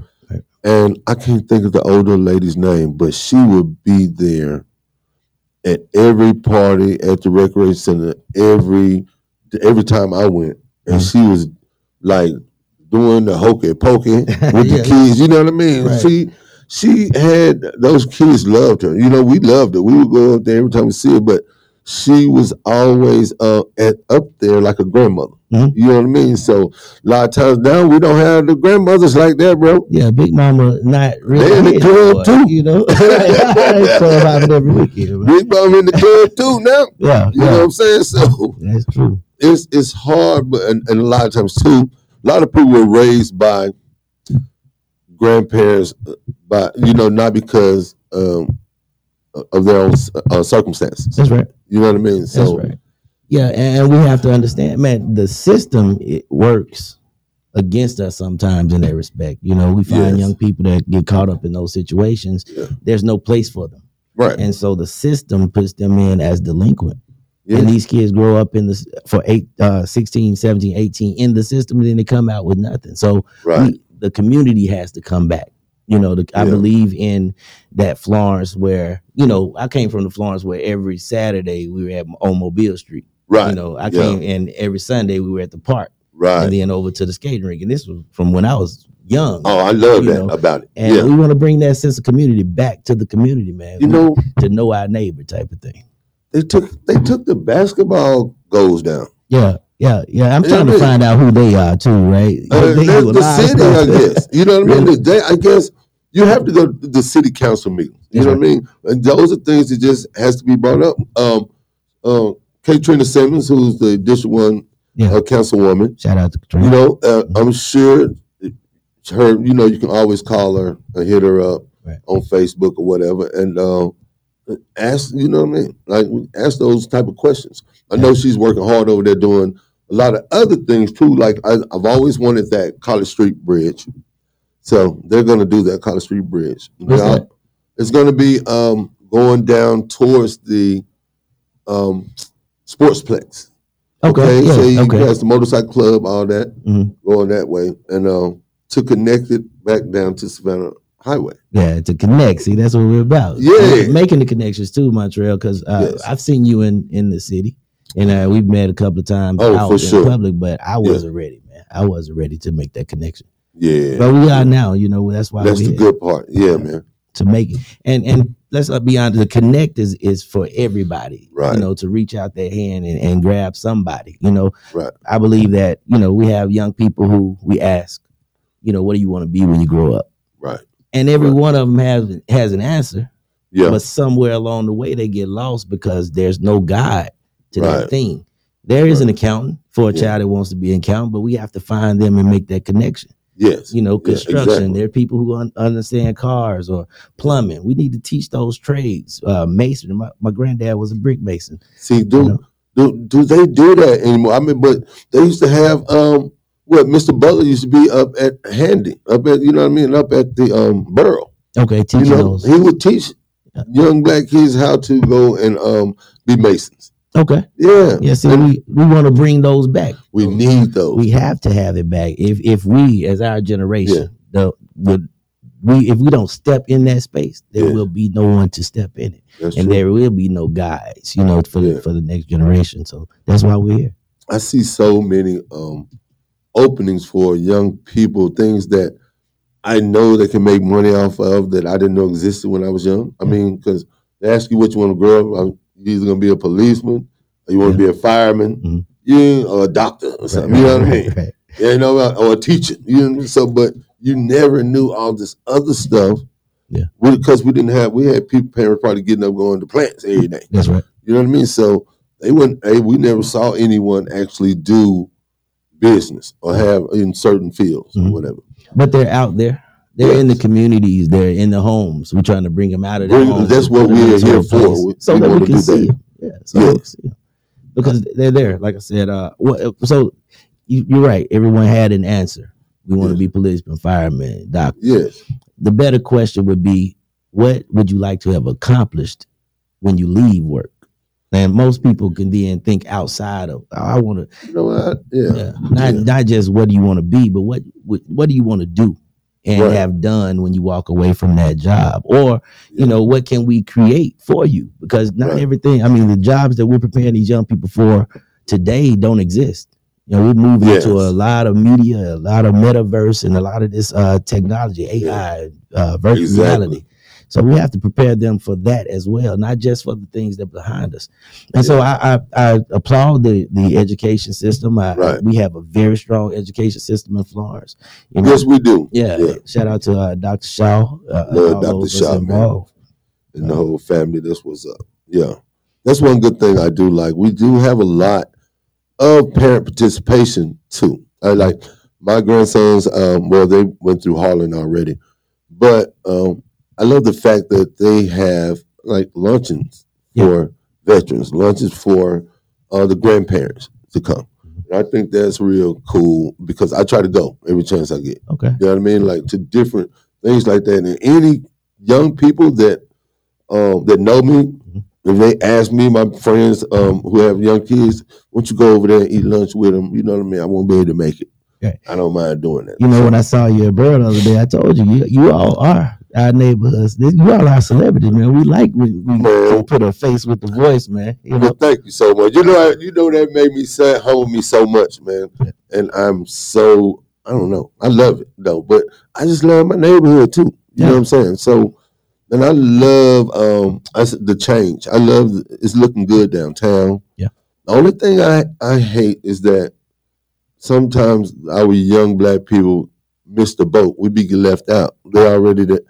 and I can't think of the older lady's name, but she would be there at every party at the recreation center every every time I went, and Mm-hmm. she was like doing the hokey pokey with the kids. You know what I mean? Right. She she had those kids loved her. You know, we loved her. We would go up there every time we see her, but she was always uh, at up there like a grandmother. Mhm. You know what I mean? So a lot of times now we don't have the grandmothers like that, bro. Yeah, Big Mama not really. They in the club boy, too. You know, club every weekend. Big Mama in the club too now. Yeah, You know what I'm saying? So That's true. it's it's hard, but and, and a lot of times too, a lot of people were raised by grandparents, uh, by you know not because um, of their own uh, circumstances. That's right. You know what I mean? So That's right. Yeah, and we have to understand, man, the system it works against us sometimes in that respect. You know, we find Yes. young people that get caught up in those situations. There's no place for them. Right. And so the system puts them in as delinquent. Yeah. And these kids grow up in this for eight, uh, 16, 17, 18 in the system, and then they come out with nothing. So Right. we, the community has to come back. You know, the, I Yeah. believe in that Florence where, you know, I came from the Florence where every Saturday we were at on Mobile Street. Right. You know, I Yeah. came and every Sunday we were at the park. Right. And then over to the skating rink. And this was from when I was young. Oh, I love that about it. And yeah. we want to bring that sense of community back to the community, man. You We- know- to know our neighbor type of thing. They took they took the basketball goals down. Yeah, yeah, yeah. I'm Yeah, trying to find out who they are too, right? Uh, They the city, I guess. You know what I mean? They, I guess you have to go to the city council meetings. You know what I mean? And those are things that just has to be brought up. Um, um, Katrina Simmons, who's the District One Yeah. uh, councilwoman. Shout out to You know, uh, I'm sure her. You know, you can always call her or hit her up Right. on Facebook or whatever, and uh, ask. You know what I mean? Like ask those type of questions. I know she's working hard over there doing a lot of other things too. Like I, I've always wanted that College Street Bridge, so they're going to do that College Street Bridge. Now? It's going to be um, going down towards the um, Sportsplex. Okay, yeah, say you okay. pass the motorcycle club, all that, Mhm. going that way, and um, to connect it back down to Savannah Highway. Yeah, to connect. See, that's what we're about. Yeah. making the connections too, Montreal. Because uh, Yes. I've seen you in in the city, and uh, we've met a couple of times Oh, out for in sure. public. But I wasn't ready, man. I wasn't ready to make that connection. Yeah, But we are now. You know, that's why that's the good part. Yeah, man. to make it. And and let's not be honest. The connect is is for everybody. Right. You know, to reach out their hand and, and grab somebody. You know, Right. I believe that you know we have young people who we ask, you know, what do you want to be when you grow up? Right. And every one of them has has an answer. Yeah. But somewhere along the way they get lost because there's no guide to that Right. thing. There is an accountant for a child that wants to be an accountant, but we have to find them and make that connection. Yes. You know, Yeah, construction. exactly. There are people who un- understand cars or plumbing. We need to teach those trades. Uh, masonry. My, my granddad was a brick mason. See, do do do they do that anymore? I mean, but they used to have um what Mr. Butler used to be up at Handy, up at you know what I mean, up at the um Borough. Okay, You know, those. he would teach young black kids how to go and um be masons. Okay. Yeah. Yeah, see, we, we want to bring those back. We need those. We have to have it back. If if we, as our generation, the would we if we don't step in that space, there will be no one to step in it, That's and true. there will be no guides, you know, for the for the next generation. So that's why we're here. I see so many um openings for young people, things that I know they can make money off of that I didn't know existed when I was young. I mean, because they ask you what you want to grow up, you're either gonna be a policeman or you want to be a fireman, mm-hmm. yeah, or a doctor or something. you know what I mean? Right. Yeah, you know, or a teacher. You know, what I mean? so but you never knew all this other stuff. Yeah. Because we didn't have we had people parents probably getting up going to plants every day. That's right. You know what I mean? So they wouldn't. Hey, we never saw anyone actually do business or have in certain fields or mm-hmm. whatever. But they're out there. They're in the communities. They're in the homes. We're trying to bring them out of their homes. that's what we are here for. so we that we can see that. Yeah, so Yeah. can see because they're there. Like I said, uh, what, so you, you're right. Everyone had an answer. We want to be policemen, firemen, doctors. Yes. The better question would be, what would you like to have accomplished when you leave work? And most people can then think outside of. "Oh, I want to. You know what? Yeah. Not not just what do you want to be, but what what, what do you want to do and Right. have done when you walk away from that job, or you know what can we create for you? Because not everything. I mean, the jobs that we're preparing these young people for today don't exist. You know, we're moving Yes. into a lot of media, a lot of metaverse, and a lot of this uh, technology, AI, uh, virtual Exactly. reality. So we have to prepare them for that as well, not just for the things that are behind us. And so I, I, I applaud the the education system. I, Right. We have a very strong education system in Florence. You Yes, we do. Yeah. Yeah. Shout out to uh, Dr. Shaw. Uh, Love Dr. Shaw, man. And the whole family. This was up. Yeah. That's one good thing I do like. We do have a lot of parent participation too. I like my grandsons, um, well, they went through Harlan already. But um, I love the fact that they have like luncheons for veterans, lunches for uh, the grandparents to come. And I think that's real cool because I try to go every chance I get. Okay. You know what I mean? Like to different things like that. And any young people that um, that know me, if they ask me, my friends um, who have young kids, why don't you go over there and eat lunch with them? You know what I mean? I won't be able to make it. Okay. I don't mind doing that. You know, when I saw you at Burr the other day, I told you, you, you all are our neighborhoods. This- You all are celebrities, man. We like we, we can put a face with the voice, man. You know, Well, thank you so much. You know, I, you know that made me sad, humble me so much, man. And I'm so I don't know. I love it though, but I just love my neighborhood too. You know what I'm saying? So, and I love um I said the change. I love it's looking good downtown. Yeah. The only thing I I hate is that sometimes our young black people miss the boat. We be left out. They already that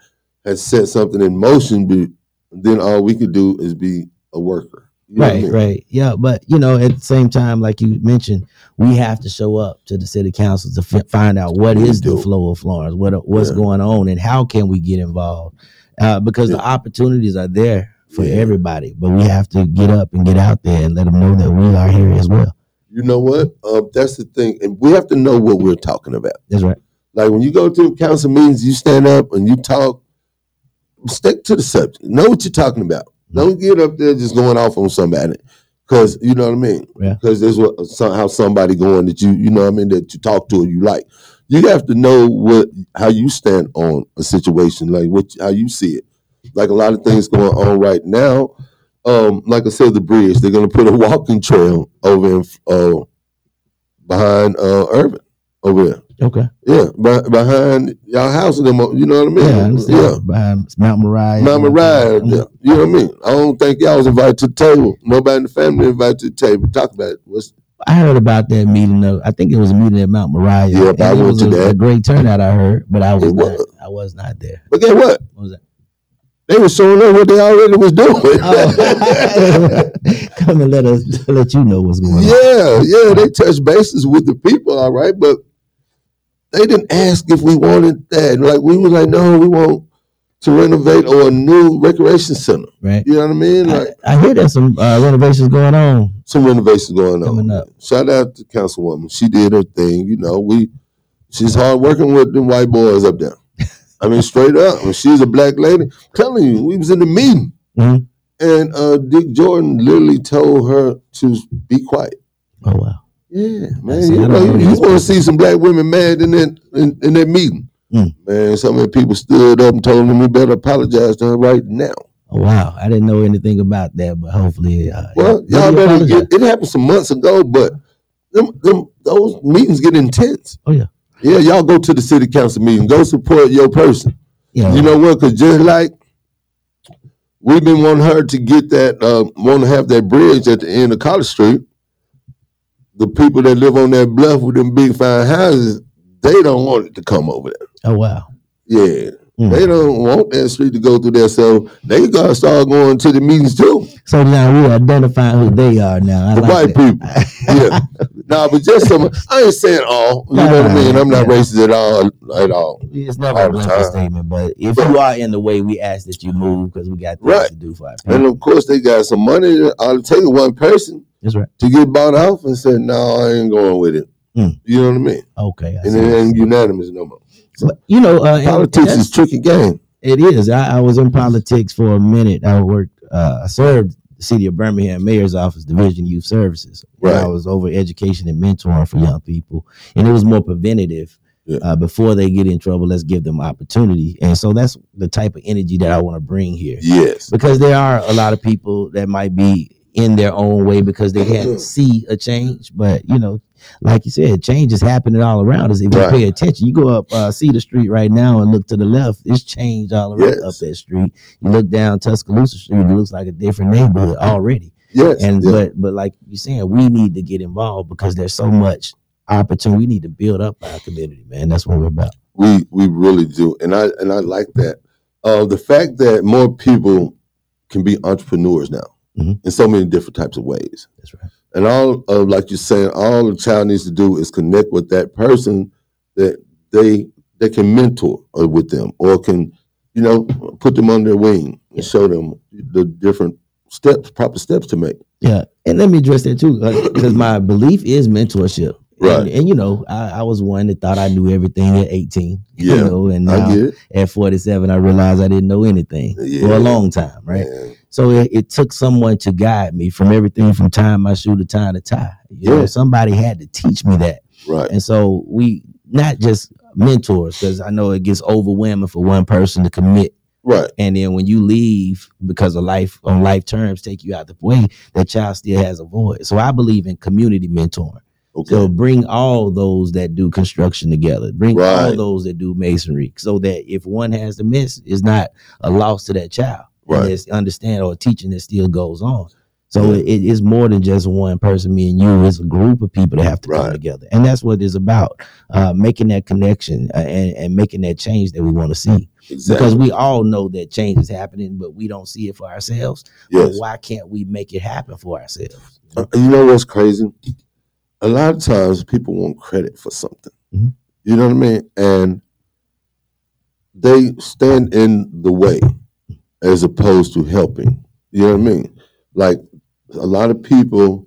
has set something in motion, but then all we could do is be a worker. You know what I right, mean? right. Yeah, but you know, at the same time, like you mentioned, we have to show up to the city council to f- find out what is the flow of Florence, what what's Yeah. going on, and how can we get involved? Uh, because the opportunities are there for everybody, but we have to get up and get out there and let them know that we are here as well. You know what? Um, that's the thing, and we have to know what we're talking about. That's right. Like when you go to council meetings, you stand up and you talk. Stick to the subject. Know what you're talking about. Don't get up there just going off on somebody, Cause you know what I mean. Yeah. Because there's what somehow somebody going that you you know what I mean that you talk to or you like. You have to know what how you stand on a situation, like what how you see it. Like a lot of things going on right now. Um, like I said, the bridge. They're gonna put a walking trail over in uh behind uh Urban over there. Okay. Yeah, be- behind y'all house them. You know what I mean? Yeah, I understand. Yeah. Behind Mount Moriah. Mama Ride, mm-hmm. yeah. you know what I mean? I don't think y'all was invited to the table. Nobody in the family invited to the table. Talk about it. What's I heard about that meeting. Though. I think it was a meeting at Mount Moriah. Yeah, I it went was to a, that. A great turnout. I heard, but I was It not. was. I was not there. but guess what? What was that? They were showing up what they already was doing. Oh. Come and let us let you know what's going on. yeah, yeah, they touched bases with the people, all right, but they didn't ask if we wanted that. Like we was like, no, we want to renovate or a new recreation center. Right. You know what I mean? Like I hear there's some uh, renovations going on. some renovations going on. Coming up. Shout out to Councilwoman. She did her thing. You know, we she's hard working with them white boys up there. I mean, straight up. When she's a black lady, telling you, we was in the meeting. Mhm. And uh, Dick Jordan literally told her to be quiet. Oh wow. Yeah, man. You know, know you, want to see some black women mad in that in, in that meeting. Mm. Man, so many people stood up and told them we better apologize to her right now. Oh wow. I didn't know anything about that, but hopefully, uh, Well, y'all you better get it happened some months ago, but them, them those meetings get intense. Oh yeah. Yeah, y'all go to the city council meeting. Go support your person. Yeah. You know what? Because just like we've been wanting her to get that, uh, want to have that bridge at the end of College Street. The people that live on that bluff with them big fine houses, they don't want it to come over there. Oh wow. Yeah, Mm. they don't want that street to go through there, so they gotta start going to the meetings too. So now we identify who they are now. I The like white that. people. Yeah. nah, but just some. I ain't saying all. You know what I mean? I'm not Yeah. racist at all. At all. It's never All a blanket statement, but if you are in the way, we ask that you move because we got things Right. to do for our And of course, they got some money. It takes is one person That's right. to get bought off and said, "No, I ain't going with it." Mm. You know what I mean? Okay. I And it ain't unanimous no more. But, you know, uh, Politics is a tricky game. It is. I, I was in politics for a minute. I worked. Uh, I served the city of Birmingham Mayor's Office, Division Youth Services. And I was over education and mentoring for young people, and it was more preventative. Yeah. Uh, before they get in trouble, let's give them opportunity. And so that's the type of energy that I want to bring here. Yes. because there are a lot of people that might be in their own way because they can't see a change. But you know, like you said, change is happening all around us if you Right. pay attention. You go up uh, Cedar Street right now and look to the left, it's change all around Yes. up that street. You look down Tuscaloosa Street, it looks like a different neighborhood already. Yes. And but but like you're saying, we need to get involved because there's so much opportunity. We need to build up our community, man. That's what we're about. we we really do, and I and I like that. Uh, the fact that more people can be entrepreneurs now Mhm. in so many different types of ways. That's right. And all of like you're saying, all the child needs to do is connect with that person that they they can mentor uh, with them or can, you know, put them on their wing and show them the different steps, proper steps to make. Yeah, and let me address that too, because my belief is mentorship. Right. And, and, you know, I, I was one that thought I knew everything at 18. Yeah, You know, and now at 47, I realized I didn't know anything for a long time, right? Man. So it, it took someone to guide me from everything from tying my shoe to tying a tie. You know, Yeah. somebody had to teach me that. Right. And so we not just mentors, because I know it gets overwhelming for one person to commit Right. and then when you leave because of life on life terms take you out the way, that child still has a void. So I believe in community mentoring. Okay. So bring all those that do construction together. Bring all those that do masonry, so that if one has to miss, it's not a loss to that child. Right. And understand or teaching that still goes on. So Yeah. it, it is more than just one person, me and you. It's a group of people that have to come together, and that's what it's about: uh, making that connection uh, and, and making that change that we want to see exactly. because we all know that change is happening, but we don't see it for ourselves. Yes. But why can't we make it happen for ourselves? Uh, You know what's crazy? A lot of times people want credit for something. Mhm. You know what I mean? And they stand in the way as opposed to helping. You know what I mean? Like a lot of people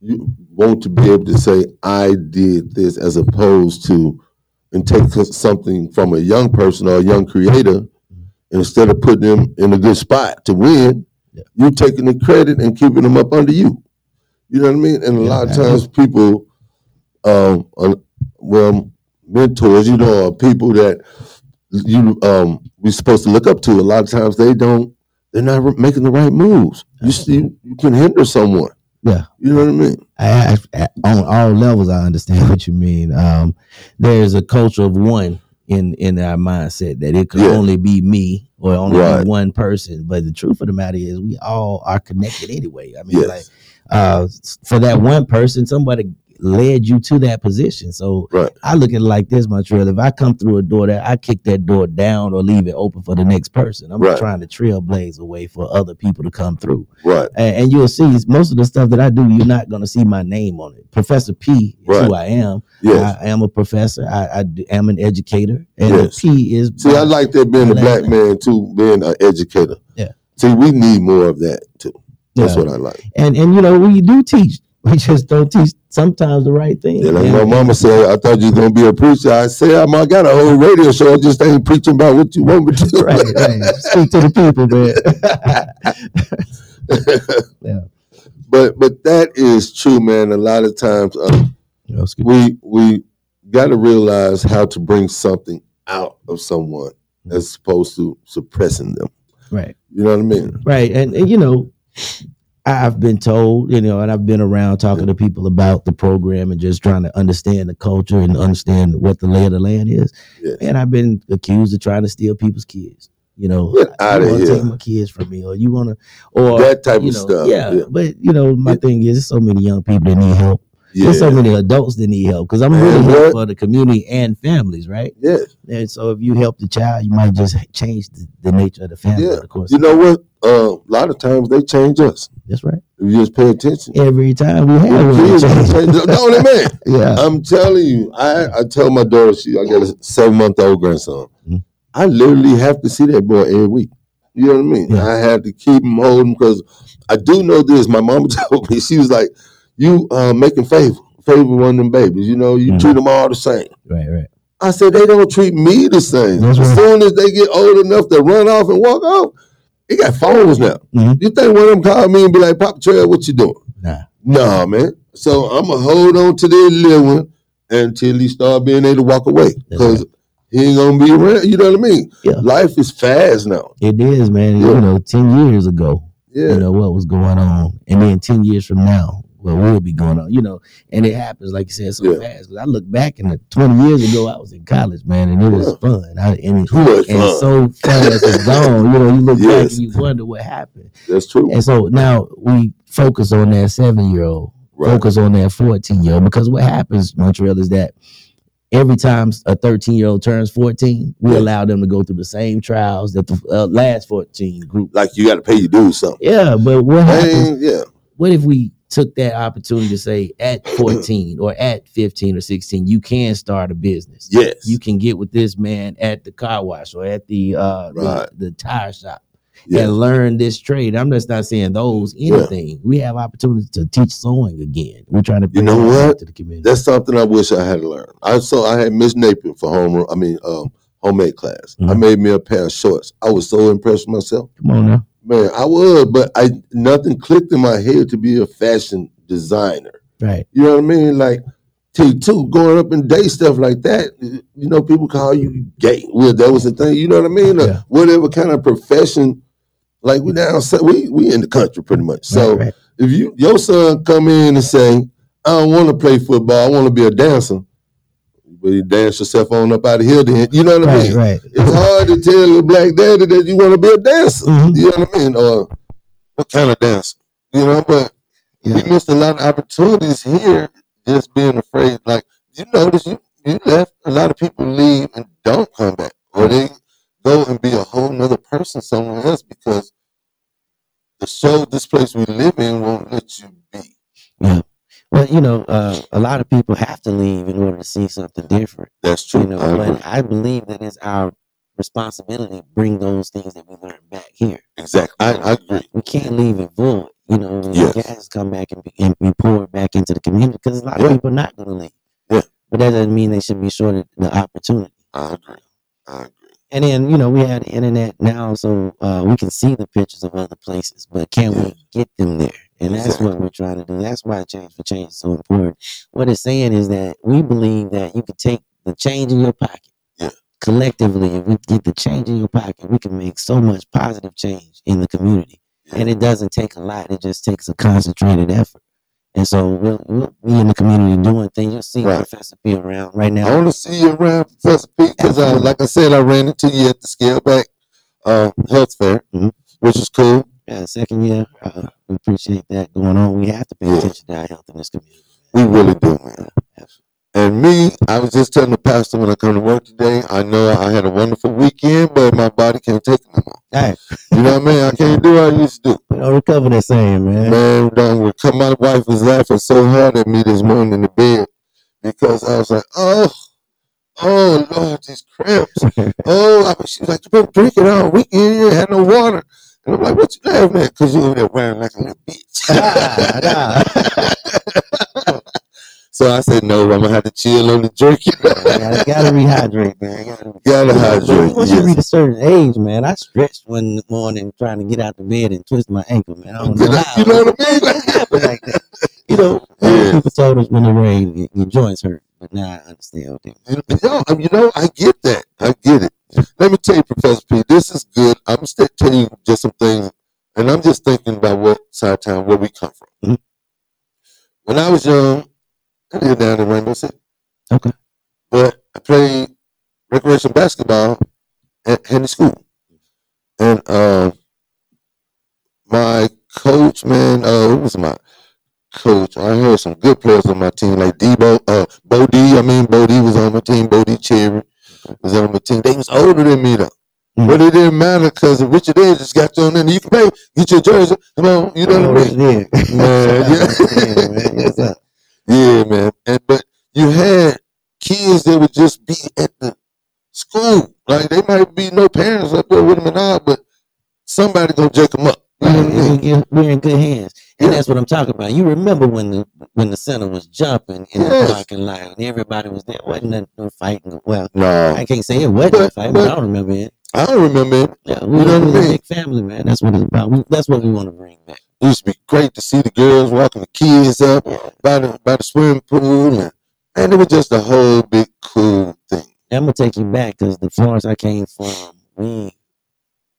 you want to be able to say, I did this as opposed to and take something from a young person or a young creator instead of putting them in a good spot to win, you're taking the credit and keeping them up under you. You know what I mean? And a lot of times people, um, uh, well, mentors, you know, are people that you um we're supposed to look up to. A lot of times they don't. They're not making the right moves. You see, you can hinder someone. Yeah. You know what I mean? I, I, on all levels, I understand what you mean. Um, there's a culture of one in in our mindset that it could Yeah. only be me or only Right. one person. But the truth of the matter is, we all are connected anyway. I mean, Yes. like uh, for that one person, somebody led you to that position. So Right. I look at it like this, Montreal. If I come through a door that I kick that door down or leave it open for the next person, I'm Right. trying to trailblaze a way for other people to come through Right. and, and you'll see most of the stuff that I do, you're not going to see my name on it. Professor P is Right. who I am. Yes. I am a professor. I, I am an educator, and Yes. the P is See, I like that being a black man too, being an educator. Yeah. See, we need more of that too. That's Yeah. what I like. and and you know we do teach. We just don't teach sometimes the right thing. Yeah, like And- my mama said, I thought you was gonna be a preacher. I say I'm, I got a whole radio show. I just ain't preaching about what you want me to. right, right. Speak to the people, man. yeah. But but that is true, man. A lot of times uh, You know, we we got to realize how to bring something out of someone as opposed to suppressing them. right. You know what I mean? Right. And, and you know, I've been told, you know, and I've been around talking to people about the program and just trying to understand the culture and understand what the lay of the land is. Yes. And I've been accused of trying to steal people's kids. You know, Get outta you want to here. take my kids from me, or you want to, or That type of know, stuff, Yeah, yeah. but you know, my thing is, there's so many young people that need help. Yeah. There's so many adults that need help because I'm really here for the community and families, right? Yes. And so if you help the child, you might just change the, the nature of the family. Yeah. Of course, You know what? Uh, a lot of times they change us. That's right. If you just pay attention. Every time we have one, kids they gonna change. change. No, they man. Yeah. I'm telling you, I, I tell my daughter, she I got a seven month old grandson. Mhm. I literally have to see that boy every week. You know what I mean? Yeah. I had to keep him holding because I do know this. My mama told me she was like, "You uh, making favor, favor one of them babies. You know, you Mhm. treat them all the same." Right, right. I said they don't treat me the same. That's as right. soon as they get old enough to run off and walk off, they got phones now. Mhm. You think one of them call me and be like, "Pop Trail, what you doing?" Nah. Nah, man. So I'm gonna hold on to this little one until he start being able to walk away because he ain't gonna be around. You know what I mean? Yeah. Life is fast now. It is, man. Yeah. You know, ten years ago, Yeah. you know what was going on, and then ten years from now, what will be going on? You know, and it happens like you said so Yeah. fast. Because I look back, and twenty years ago, I was in college, man, and it was Yeah. fun. I, and it, Too much and fun. so fast it's gone. You know, you look back and you wonder what happened. That's true. And so now we focus on that seven year old, Right. focus on that 14 year old, because what happens, Montreal, is that every time a 13 year old turns 14, we Yeah. allow them to go through the same trials that the uh, last 14 group. Like you got to pay your dues something. Yeah, but what happens? Yeah. What if we took that opportunity to say at 14 or at 15 or 16, you can start a business. Yes. You can get with this man at the car wash or at the uh Right. the, the tire shop Yeah. and learn this trade. I'm just not saying those Yeah. anything. We have opportunities to teach sewing again. We're trying to You know what? to the community. That's something I wish I had learned. I saw I had Miss Napier for home. I mean, um, homemade class. I Mhm. made me a pair of shorts. I was so impressed with myself. Come on now. Man, I was, but I nothing clicked in my head to be a fashion designer. Right. You know what I mean? Like T two going up and day stuff like that. You know, people call you gay. Well, that was the thing. You know what I mean? Yeah. whatever kind of profession. Like we down, we we in the country pretty much. So right, right. if you your son come in and say, I don't want to play football, I want to be a dancer. But you dance yourself on up out of here, then you know what I Right, mean? right. It's hard to tell a black daddy that you want to be a dancer. Mhm. You know what I mean? Or what kind of dancer? You know, but Yeah. you missed a lot of opportunities here just being afraid. Like you notice you, you left a lot of people leave and don't come back. Or they go and be a whole nother person somewhere else because the Shoals this place we live in won't let you be. Yeah. Well, you know, uh, a lot of people have to leave in order to see something different. That's true. You know, I but I believe that it's our responsibility to bring those things that we learned back here. Exactly. I, I agree. We can't leave it void. You know, Yes. the gas come back and be, and be poured back into the community because a lot Yeah. of people are not going to leave. Yeah. But that doesn't mean they should be shorted the opportunity. I agree. I agree. And then you know we have the internet now, so uh, we can see the pictures of other places, but can we get them there? And that's what we're trying to do. That's why change for change is so important. What it's saying is that we believe that you can take the change in your pocket. Yeah. Collectively, if we get the change in your pocket, we can make so much positive change in the community. And it doesn't take a lot. It just takes a concentrated effort. And so we'll, we'll be in the community doing things. You'll see Right. Professor P around right now. I want to see you around, Professor Pete, because uh, like I said, I ran into you at the Scale Back uh, Health Fair, Mhm. which is cool. Yeah, second year. Uh, we appreciate that going on. We have to pay Yeah. attention to our health in this community. We really do, man. And me, I was just telling the pastor when I come to work today, I know I had a wonderful weekend, but my body can't take it no more. Hey, You know what I mean? I can't do what I used to do. we don't recover that saying, man. Man, don't recover. My wife was laughing so hard at me this morning in the bed because I was like, oh, oh, Lord, these cramps. Oh, I, was, she was like, you been drinking all weekend, you ain't had no water. And I'm like, what you laughing at? Because you over there wearing like a little bitch. so I said, no, I'm going to have to chill on the jerky. gotta, gotta rehydrate, man. Gotta, Gotta hydrate, Once you reach a certain age, man, I stretched one morning trying to get out the bed and twist my ankle, man. I don't know how. you know what I mean? Happened like that? You know, Yeah. people told us when they were your, joints hurt, but now I understand. You know, you know, I get that. I get it. Let me tell you, Professor P, this is good. I'm gonna tell you just some things, and I'm just thinking about what side of town where we come from. Mhm. When I was young, I lived down in Rainbow City. Okay. But I played recreation basketball at Henry School, and uh, my coach, man, uh, who was my coach? I had some good players on my team, like Debo, uh, Bo D. I mean, Bo D was on my team. Bo D. Cherry was on my team. They was older than me though. Mhm. But it didn't matter because Richard Edge just got you on there. You can play, get your jersey. Come on, you know what I mean? Yeah, Man, yeah. man. Yes, sir. Yeah, man. And but you had kids that would just be at the school. Like they might be no parents up there with them and all, but somebody gonna jack them up. You know what I mean? We're in good hands, and that's what I'm talking about. You remember when the when the center was jumping in the parking lot, and everybody was there. wasn't no, no fighting. Well, No, I can't say it wasn't a fight, but I don't remember it. I don't remember it. Yeah, we You know were what I a mean? big family, man. That's what it's about. We, that's what we want to bring back. It used to be great to see the girls walking the kids up by the by the swimming pool, and and it was just a whole big cool thing. I'm gonna take you back because the Florence I came from, we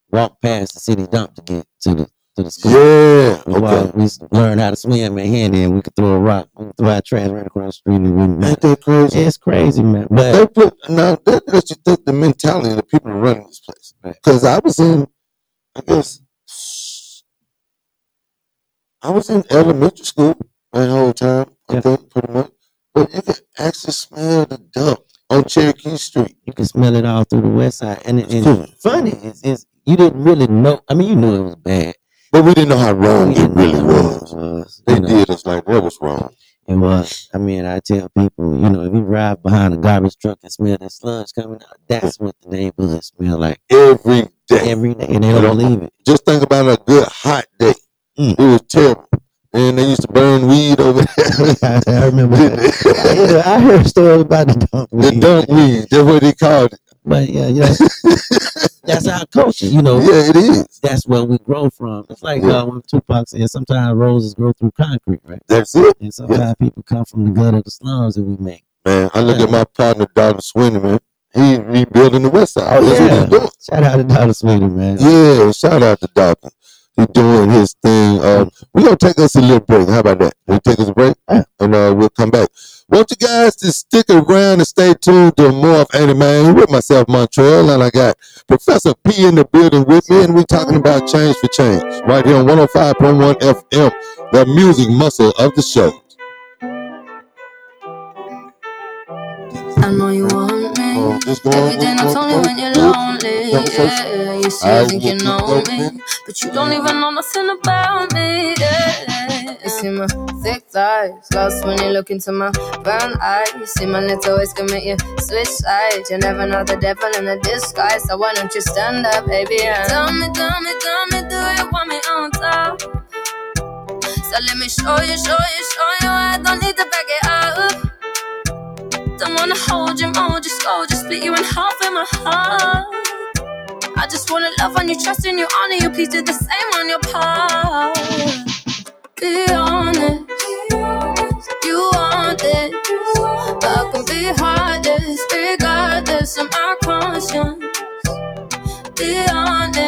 walked past the city dump to get to the to the school. Yeah, okay. we learn how to swim and hand in. We could throw a rock, we could throw our trash right across the street, and Ain't that crazy? it's crazy, man. They But put now that lets you think the mentality of the people that run this place. Because I was in, I guess, I was in elementary school that whole time. I Yeah. think pretty much, but you could actually smell the dump on Cherokee Street. you can smell it all through the west side. And, it- and funny is, is you didn't really know. I mean, you knew it was bad. But we didn't know how wrong We it didn't know really how wrong was. It was. They you know. did us like that was wrong. It was. I mean, I tell people, you know, if you ride behind a garbage truck and smell that sludge coming out, that's what the neighborhood smell like Every day. every day, and they don't don't- believe it. Just think about a good hot day. Mm. It was terrible. And they used to burn weed over there. I, I remember that. they? Yeah, I heard stories about the dump. the weed. dump weed. That's what they called it. But yeah, yeah, that's our culture. You know, Yeah, it is. that's where we grow from. It's like Yeah. uh, when Tupac said, sometimes roses grow through concrete, right? That's it. And sometimes people come from the gut of the slums that we make. Man, I look at my partner, Donald Swinney, man. He rebuilding the West Side. Oh, yeah. he's. Shout out to Donald Swinney, man. Yeah, shout out to Doctor. He's doing his thing. Um, we're gonna take us a little break. How about that? We take us a break, Yeah. and uh, we'll come back. Want you guys to stick around and stay tuned to more of Man with myself, Montreal, and I got Professor P in the building with me, and we're talking about change for change right here on 105.1 FM, the music muscle of the show. I know you want me. Oh, just go on, Every day, not only go when you're lonely. Yeah, you say I you think you know me, but you don't even know nothing about me. Yeah, see my thick thighs, lost when you look into my brown eyes. You see my little ways can make you switch sides. You never know the devil in a disguise, so why don't you stand up, baby? And tell me, tell me, tell me, do you want me on top? So let me show you, show you, show you. I don't need to back it up. Don't wanna hold you, mold you, slow, just split you in half in my heart. I just wanna love on you, trust in you, honor you. Please do the same on your part. Be honest. You want it. I can be heartless, regardless of my conscience. Be honest.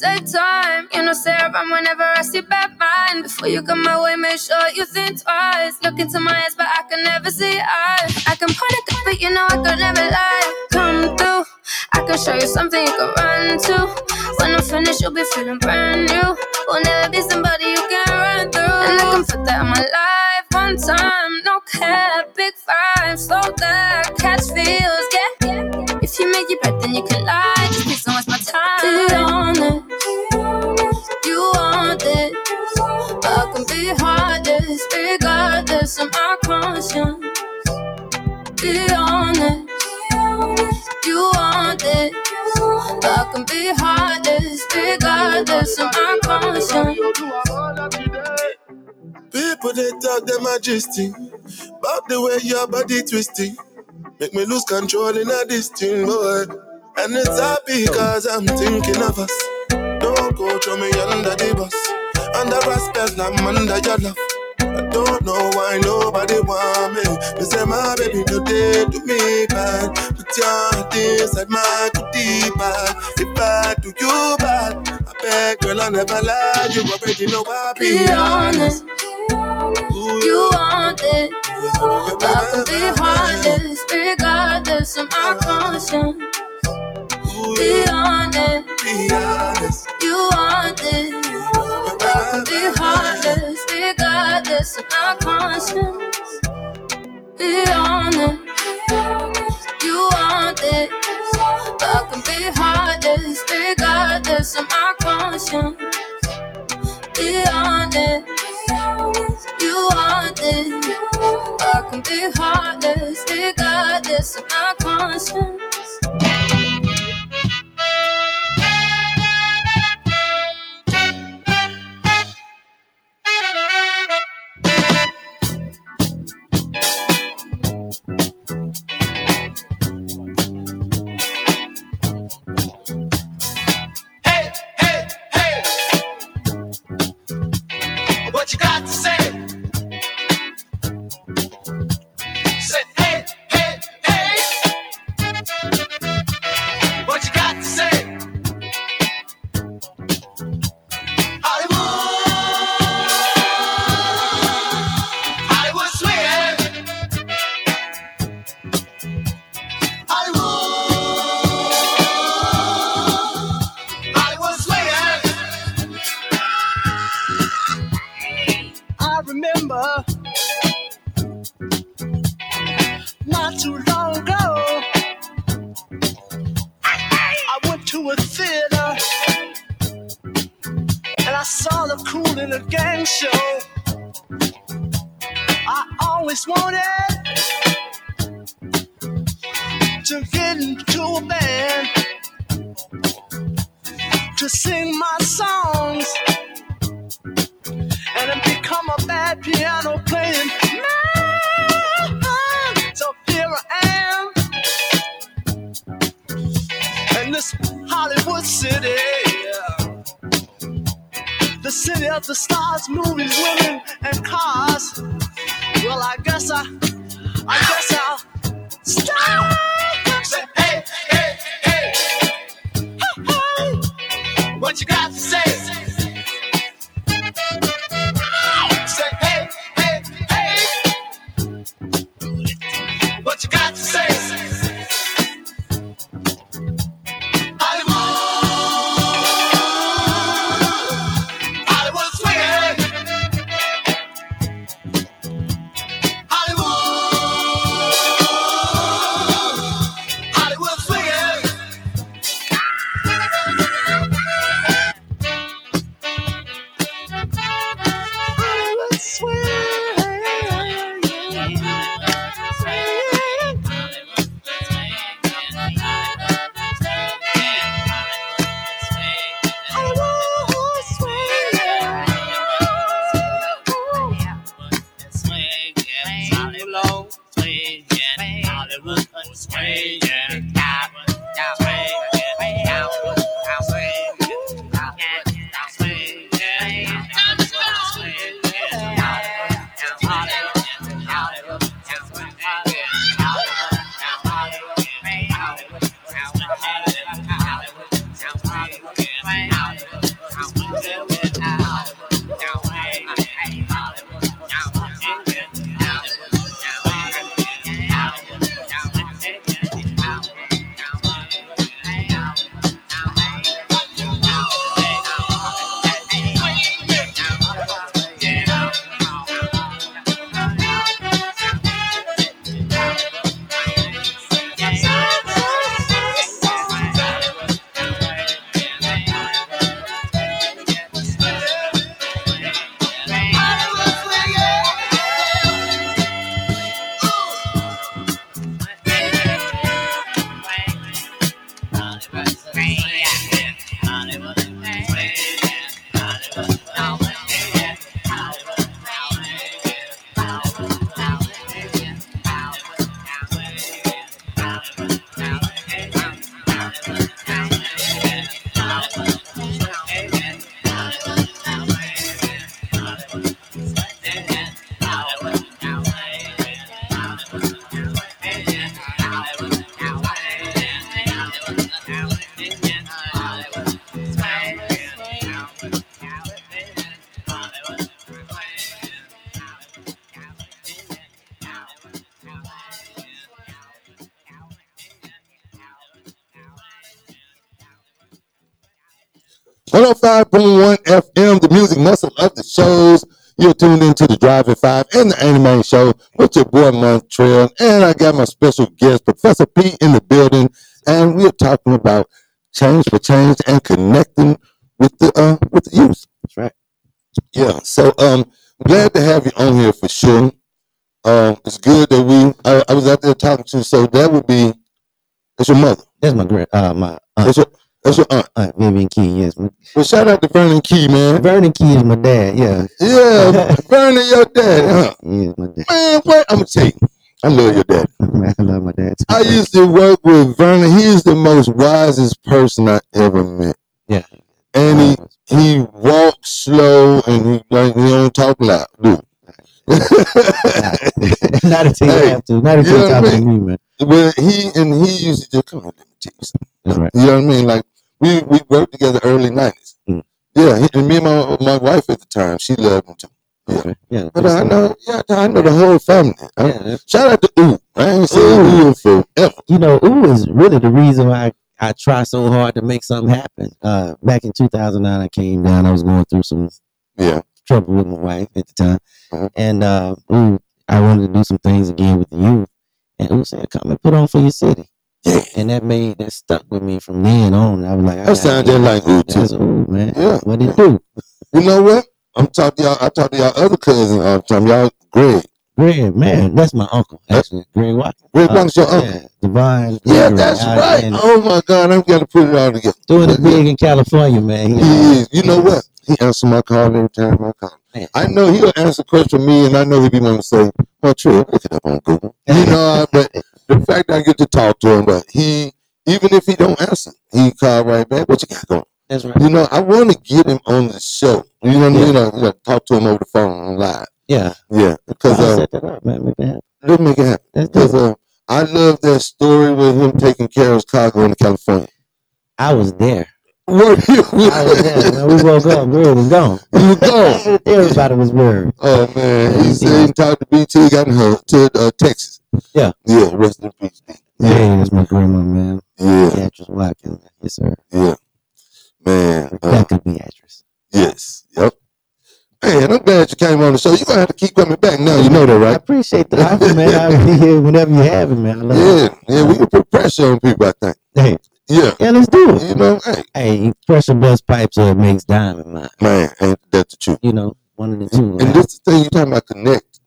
Take time, you know, say around whenever I see bad mind. Before you come my way, make sure you think twice. Look into my eyes, but I can never see eyes. I can point a gun, but you know I could never lie. Come through, I can show you something you can run to. When I'm finished, you'll be feeling brand new. Will never be somebody you can run through. And I can put that in my life one time, no cap, big five, slow that, catch feels, yeah. If you make it right, then you can lie. Just please don't waste my time. Be honest. You want it. I can be heartless, regardless of my conscience. Be honest. You want it. I can be heartless, regardless of my conscience. People they talk them majesty about the way your body twisting. Make me lose control in a this thing, boy. And it's happy cause I'm thinking of us. Don't go throw me under the bus. Under respect, I'm under your love. I don't know why nobody want me. They say my baby no day to me bad. Put your heart inside my goodie bag. If I do you bad, I beg girl I never lie. You already know I be Be honest. honest. You want it. I can be heartless, regardless of my conscience. Be honest. You want it. I can be heartless, regardless of my conscience. Be honest. You want it. I can be heartless, regardless of my conscience. Be honest. You want it. I can be heartless, regardless of my conscience. In this Hollywood city, the city of the stars, movies, women, and cars. Well, I guess I, I guess I'll stop. Say, hey, hey, hey. What you got to? Say, 100.1 FM, the music muscle of the shows. You're tuned into the Drive at Five and the Ain't It Main Show with your boy Montreal. And I got my special guest, Professor P, in the building. And we're talking about change for change and connecting with the uh, with the youth. That's right. Yeah. So um glad to have you on here for sure. Um, it's good that we I, I was out there talking to you, so that would be it's your mother. That's my grand uh my aunt. Your, that's your aunt. Aunt Vivian Key. Yes. Well, shout out to Vernon Key, man. Vernon Key is my dad. Yeah. Yeah, Vernon, your dad. Huh? Yeah, my dad. Man, what? I'm gonna tell you. I love your dad. Man, I love my dad. Too. I used to work with Vernon. He is the most wisest person I ever met. Yeah. And he he walks slow and he like he don't talk loud, dude. Not until you Hey, have to. Not until you know talk to me, man. Well, he and he used to just come on, right. You know what I mean? Like we we worked together early nineties. Mm. Yeah, he, and me and my my wife at the time, she loved him too. Yeah. Okay. Yeah. But I know, yeah, I know the whole family. Yeah, shout out to Ooh. I ain't saying Ooh forever. you know, ooh is really the reason why I, I try so hard to make something happen. Uh, back in 2009, I came down. I was going through some Yeah. trouble with my wife at the time, Uh-huh. and uh, ooh, I wanted to do some things again with the youth. And ooh said, "Come and put on for your city." And that made that stuck with me from then on. I was like, I That gotta sound just like Ooh That's ooh, man. Yeah. What it do? You know what? I'm talking to y'all. I talk to y'all other cousins all the time. Y'all, Greg. Greg, man, that's my uncle actually. Greg Watkins. Greg Uh, Watkins, your uncle. Yeah, Divine. Yeah, that's right. in- Oh my God, I'm gonna put it all together. doing it big in California, man. He is. You know what? He answers my call every time I call. Man. I know he'll answer a question from me, and I know he'll be wanting to say, "Well, true, look it up on Google." You know, but the fact that I get to talk to him, but he, even if he don't answer, he call right back. What you got going? That's right. You know, I want to get him on the show. You know what I mean? Know, you know, talk to him over the phone on live. Yeah. Yeah, because uh, set that up, man. Make that happen. let's make it happen. Because uh, I love that story with him taking care of his car going to California. I was there. Were you? I was there. Man. We woke up. Greg was gone. You was gone. Everybody was worried. Oh man, he said he talked to BT, he got in her to uh, Texas. Yeah. Yeah, rest in peace. D. Yeah, that's my grandma, man. Yeah, Beatrice Watkins. Yes, sir. yeah. Man, uh, Rebecca Beatrice. yes, yep. Man, I'm glad you came on the show. You're gonna have to keep coming back now. You know that, right? I appreciate the offer, man. I'll be here whenever you have it, man. I love it. Yeah, yeah. We can put pressure on people. I think. Hey, Yeah, yeah, let's do it. you know, hey, Hey, pressure bust pipes or it makes diamond, man. man, ain't that the truth? You know, one of the two. And right? this is the thing you're talking about connect.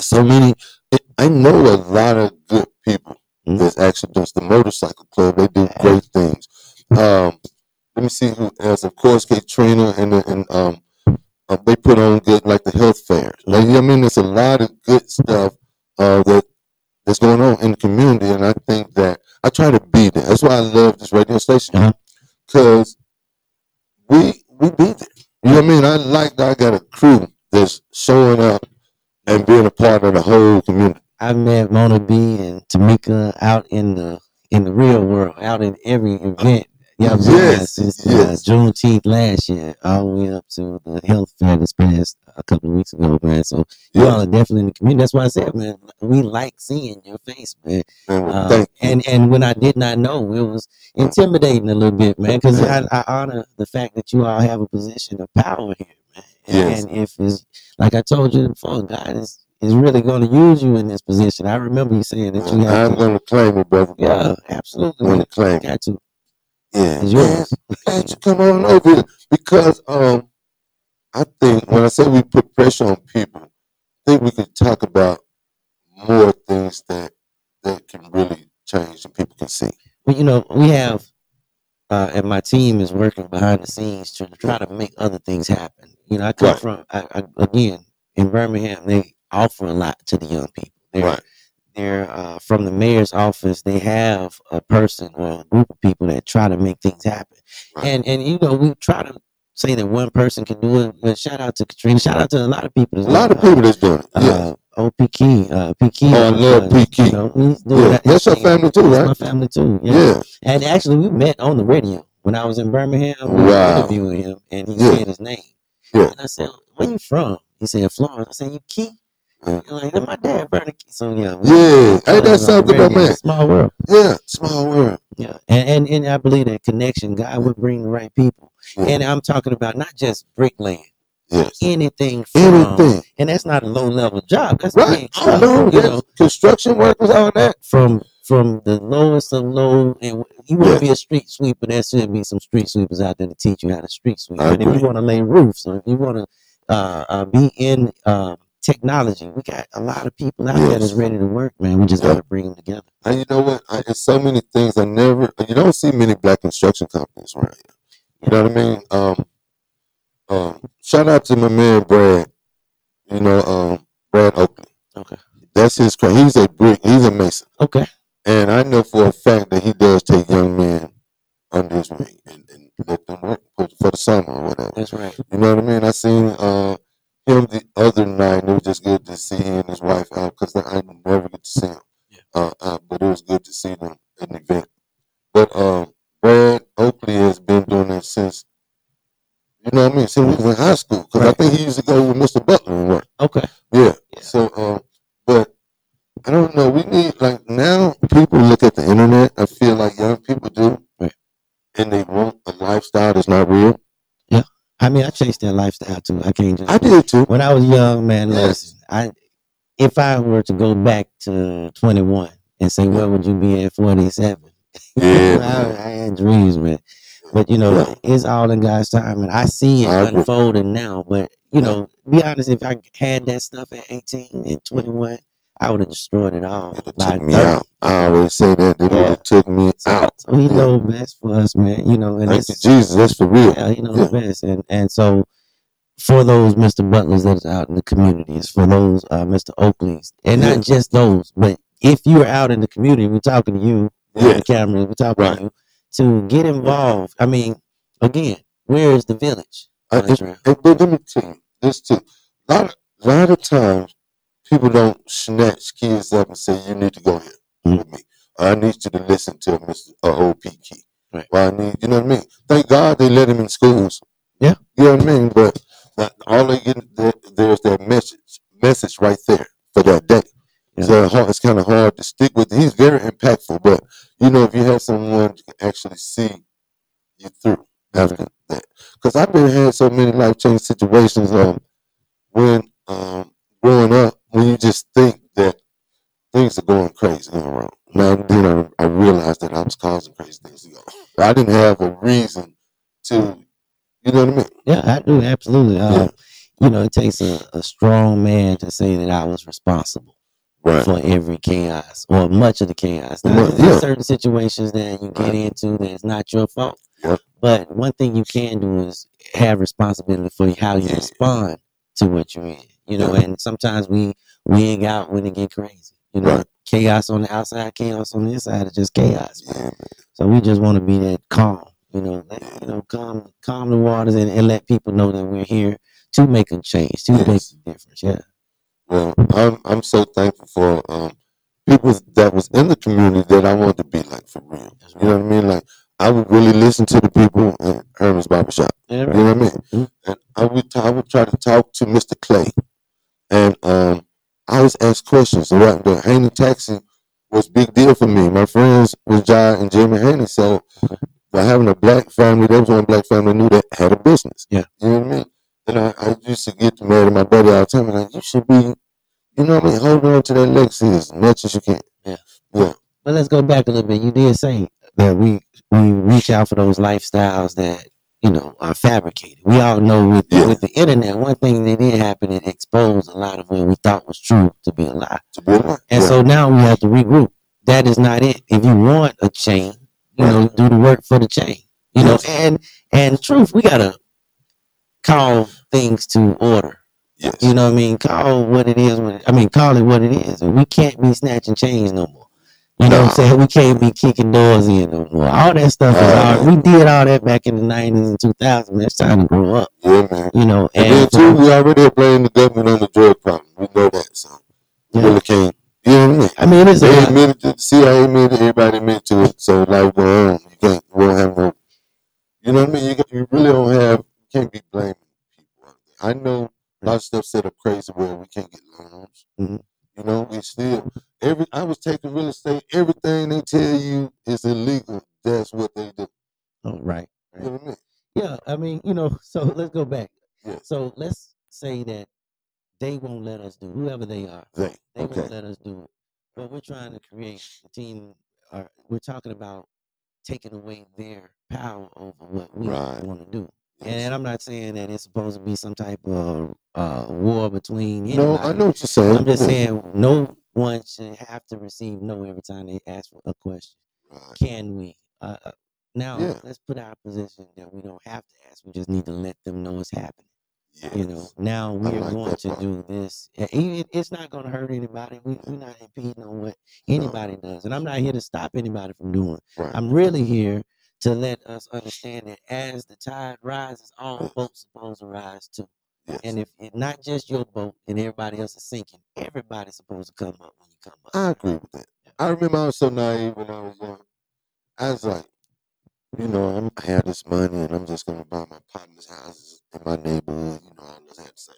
So many. I know a lot of good people Mhm. that's actually does the motorcycle club. They do great things. Um, let me see who else. Of course, Katrina and and um, uh, they put on good like the health fairs. Like, I mean, there's a lot of good stuff uh, that that's going on in the community, and I think that I try to be there. That's why I love this radio station because we we be there. You know what I mean? I like that I got a crew that's showing up and being a part of the whole community. I met Mona B and Tamika out in the in the real world, out in every event. Yeah, Yes, since yes. uh, Juneteenth last year, all the way up to the health fair this past a couple of weeks ago, man. So you all are definitely in the community. That's why I said, man, we like seeing your face, man. Man, well, Uh, and and when I did not know, it was intimidating a little bit, man, because I, I honor the fact that you all have a position of power here, man. And, Yes. and if it's like I told you before, God is is really going to use you in this position. I remember you saying that you have I'm going to claim it, brother. Yeah, absolutely. I'm going to claim it. Got to. Yeah, It's man, you come on over here? Because um, I think when I say we put pressure on people, I think we can talk about more things that that can really change and people can see. Well, you know, we have, uh, and my team is working behind the scenes to try to make other things happen. You know, I come Right. from, I, I, again, in Birmingham, they offer a lot to the young people. They're, Right. They're uh, from the mayor's office, they have a person or a group of people that try to make things happen. And, and, you know, we try to say that one person can do it. But shout out to Katrina. Shout out to a lot of people. A lot of people that's doing it. Yeah. Uh, OP Key, uh, P Key. Oh, I love P. Key. You know, Yeah, that- that's your family too, That's right? my family too. Yeah. Yeah. And actually, we met on the radio when I was in Birmingham. Wow. interviewing him, and he Yeah. said his name. Yeah. And I said, "Where you from?" He said, "Florida." I said, "You Key?" Yeah. Like, "That's my dad, Vernon Key." So yeah, we- Yeah, we ain't that on something, though, radio. man? Small world. Yeah, small world. Yeah, and, and and I believe that connection, God will bring the right people. Yeah. And I'm talking about not just bricklaying, Yes. anything from, Anything. and that's not a low level job. That's Right. big I know. you know. Construction workers, all that. from from the lowest of low, and you want to be a street sweeper, there should be some street sweepers out there to teach you how to street sweep. I But if you want to lay roofs, or if you want to uh, uh, be in uh, technology, we got a lot of people out there that's ready to work, man. We just got to bring them together. And you know what? I, it's so many things I never. You don't see many black construction companies around here. You know what I mean? Um, um, shout out to my man Brad. You know, um, Brad Oakley. Okay. That's his. cra- He's a brick. He's a mason. Okay. And I know for a fact that he does take young men under his wing and, and let them work for, for the summer or whatever. That's right. You know what I mean? I seen uh, him the other night. and It was just good to see him and his wife out because I never get to see him. Uh, uh, but it was good to see them in the event. But um, Brad Oakley has been doing that since, you know what I mean, since we was in high school. Because I think he used to go with Mr. Butler and work. Okay. Yeah. So, um, but I don't know. We need like now people look at the internet. I feel like young people do, Right. and they want a lifestyle that's not real. I mean, I chased that lifestyle too. I can't just. I did too. When I was young, man, listen, I if I were to go back to 21 and say, where would you be at 47? Yeah, I, I had dreams, man. But you know, Yeah. it's all in God's time, and I see it I unfolding now. But you know, be honest, if I had that stuff at 18 and 21, I would have destroyed it all. It took me 30. out. I always say that. It would Yeah. have took me out. So he Yeah. know best for us, man. You know, and Thank it's Jesus. That's for real. yeah, he knows Yeah. best. And and so for those Mr. Butlers that's out in the communities, for those uh, Mr. Oakleys, and Yeah. not just those, but if you're out in the community, we're talking to you Yeah. the camera, we're talking Right. to you to get involved. I mean, again, where is the village? I, on this it, it- but let me tell you this too. A lot, of, lot of times, people don't snatch kids up and say, "You need to go here Mhm. with me." I need you to listen to Mr. Uh, OP Key. Right. Or I need, you know what I mean? Thank God they let him in schools. Yeah. You know what I mean? But that, all they get there, there's that message, message right there for that day. Yeah. So it's kind of hard to stick with. He's very impactful, but you know, if you have someone can actually see you through after that, because I've been had so many life changing situations. Um, when um growing up, when you just think that things are going crazy going wrong. Now then, I, I realized that I was causing crazy things to go. I didn't have a reason to, you know what I mean? Yeah, I do absolutely. Uh, Yeah. You know, it takes a, a strong man to say that I was responsible Right. for every chaos or much of the chaos. Now, there's yeah. certain situations that you get Right. into that's not your fault. Yep. But one thing you can do is have responsibility for how you Yeah. respond to what you're in. You know, and sometimes we wig out when it get crazy. You know, chaos on the outside, chaos on the inside is just chaos. Man. So we just want to be that calm. You know, let, you know, calm, calm the waters and, and let people know that we're here to make a change, to make a difference. Yeah. Well, I'm I'm so thankful for um, people that was in the community that I wanted to be like for real. You know what I mean? Like I would really listen to the people in Herman's Barbershop. Yeah, You know what I mean? And I would t- I would try to talk to Mr. Clay, and um, I always ask questions. So the Haney taxi was a big deal for me. My friends was Jai and Jimmy Haney, so by having a black family, there was one black family knew that had a business. Yeah. You know what I mean? And I, I used to get mad at my buddy all the time. and Like, you should be, you know what I mean? Hold on to that legacy as much as you can. Yeah. Yeah. But let's go back a little bit. You did say that we we reach out for those lifestyles that you know are fabricated. We all know with with the internet, one thing that did happen, it exposed a lot of what we thought was true to be a lie. To be a lie. And yeah. so now we have to regroup. That is not it. If you want a chain, you know, do the work for the chain. You know, and and truth, we gotta call things to order. Yes. You know what I mean? Call what it is. It, I mean, call it what it is. We can't be snatching chains no more. You know what I'm saying? We can't be kicking doors in no more. All that stuff is Uh, all, we did all that back in the nineties and two thousand. It's time to grow up. Yeah, man. You know, And and, then too, we already blame the government on the drug problem. We know that, so we really can't. You know what I mean? I mean, it's they lot. admitted to the CIA admitted, everybody admitted to it. So life go on. You can't. You won't have no. You know what I mean? You, you really don't have. You can't be blaming people. I know a lot of stuff set up crazy where we can't get loans. Mhm. You know, we still every. I was taking real estate. Everything they tell you is illegal. That's what they do. Oh, right. You know I mean? Yeah, I mean, you know, so let's go back. Yeah. So let's say that they won't let us do whoever they are. They, They okay. won't let us do it. But we're trying to create a team. Or we're talking about taking away their power over what we Right. want to do. And I'm not saying that it's supposed to be some type of uh, war between. No, I know what you're saying. I'm just saying no one should have to receive no every time they ask for a question. Right. Can we? Uh, uh, now Yeah. let's put our position that we don't have to ask. We just need to let them know it's happening. Yes. You know, now we're like going to part. do this. It- it's not going to hurt anybody. We, we're not impeding on what anybody does. And I'm not here to stop anybody from doing. Right. I'm really here to let us understand that as the tide rises, all boats are supposed to rise too. Yes. And if it, not just your boat and everybody else is sinking, everybody's supposed to come up when you come up. I agree with that. I remember I was so naive when I was young. I was like, you know, I'm, I had this money and I'm just gonna buy my partner's houses in my neighborhood. You know, I just had the same.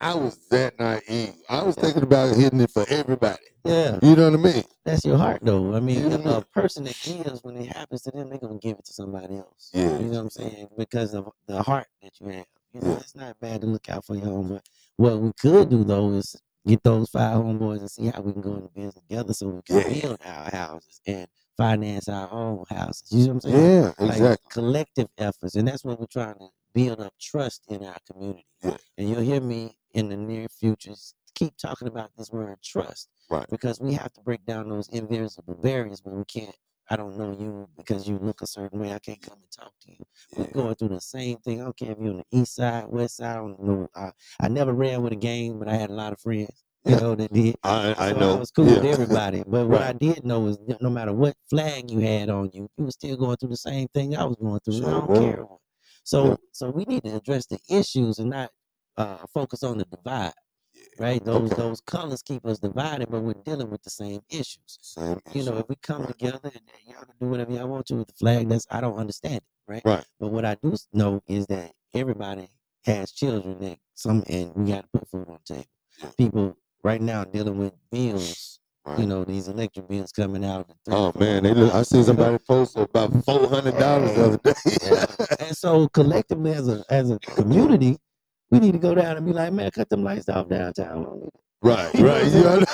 I was that naive. I was thinking about hitting it for everybody. Yeah. You know what I mean? That's your heart, though. I mean, Yeah. a person that gives when it happens to them, they're gonna give it to somebody else. Yeah. You know what I'm saying? Because of the heart that you have. You know, Yeah. it's not bad to look out for your homeboy. What we could do though is get those five homeboys and see how we can go into business together, so we can Yeah. build our houses and finance our own houses. You know what I'm saying? Yeah, Like exactly. collective efforts, and that's what we're trying to build up trust in our community. Yeah. And you'll hear me in the near future keep talking about this word trust Right. because we have to break down those invisible barriers when we can't. I don't know you because you look a certain way. I can't come and talk to you. We're going through the same thing. I don't care if you're on the east side, west side. I don't know. I, I never ran with a gang, but I had a lot of friends. You know that did. I I So know. I was cool with everybody. But what I did know is no matter what flag you had on you, you were still going through the same thing I was going through. and I don't care. So Yeah. so we need to address the issues and not uh, focus on the divide. Right? Those those colors keep us divided, but we're dealing with the same issues. Same You know, if we come Right. together and y'all can do whatever y'all want to with the flag, that's I don't understand it, right? Right. But what I do know is that everybody has children that some and we got to put food on the table. Yeah. People right now dealing with bills. Right. You know, these electric bills coming out. at three, Oh four man, they look, I dollars, seen you know? somebody post about four hundred dollars the other day. and so collectively as a as a community, we need to go down and be like, man, cut them lights off downtown. We don't need right, right. You know.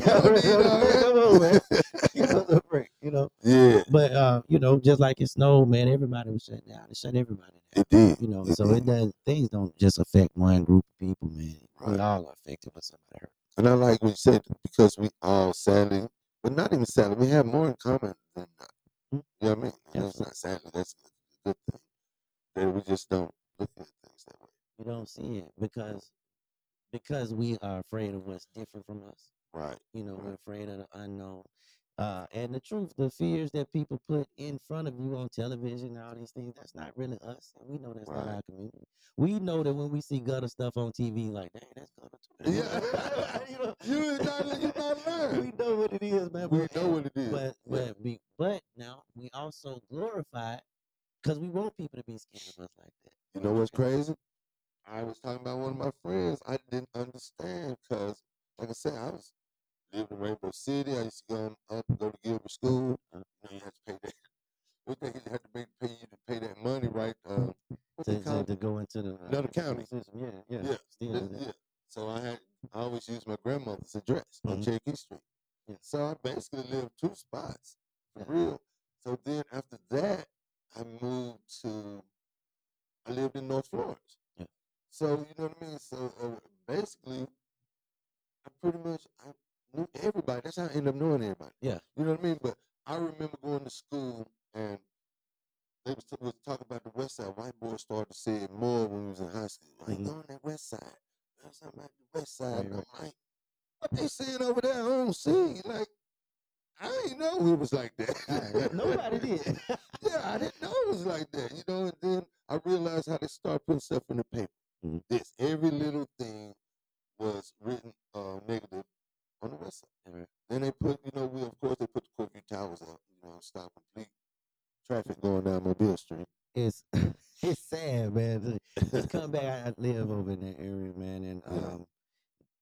Come on, man. Give us a break, you know. yeah, But uh, you know, just like it snowed, man, everybody was shut down. It shut everybody down. it did. You know, It so did. it does things don't just affect one group of people, man. We Right. all are affected when somebody hurt. And I like what you said because we all sadly, but not even sadly, we have more in common than not. Mm. You know what I mean? That's not sadly. That's a good thing. That we just don't look at things that way. We don't see it because because we are afraid of what's different from us. Right. You know, we're afraid of the unknown. Uh, and the truth, the fears that people put in front of you on television and all these things, that's not really us. And we know that's not Right. our community. We know that when we see gutter stuff on TV, like, dang, that's gutter. Yeah. you know, You not you not learn. we know what it is, man. We but- know what it is. But Yeah. but we, but now we also glorify because we want people to be scared of us like that. You know what's crazy? I was talking about one of my friends. I didn't understand because, like I said, I was living in Rainbow City. I used to go up, go to Gilbert School. You you had to pay that. What they had to make, pay you to pay that money, right? Um, To, to, to go into the uh, Another county. system. Yeah, yeah, Yeah, Still yeah, yeah. So I had I always used my grandmother's address on Mhm. Cherokee Street. Yeah. So I basically lived two spots for real. So then after that, I moved to I lived in North Florence. Yeah. So you know what I mean. So uh, basically, I pretty much I everybody. That's how I end up knowing everybody. Yeah. You know what I mean. But I remember going to school and they was, was talking about the West Side. White boys started to say it more when we was in high school. I ain't going that West Side. There's something about the West Side. Right. I'm like, what they saying over there? I don't see. Like, I ain't know it was like that. Nobody did. yeah, I didn't know it was like that. You know, and then I realized how they start putting stuff in the paper. Mhm. This every little thing was written uh, negative on the West Side. Right. Then they put, you know, we of course they put the Courtview Towers up, you know, stop complete traffic going down Mobile Street. It's it's sad, man. To, to come back, I live over in that area, man, and um,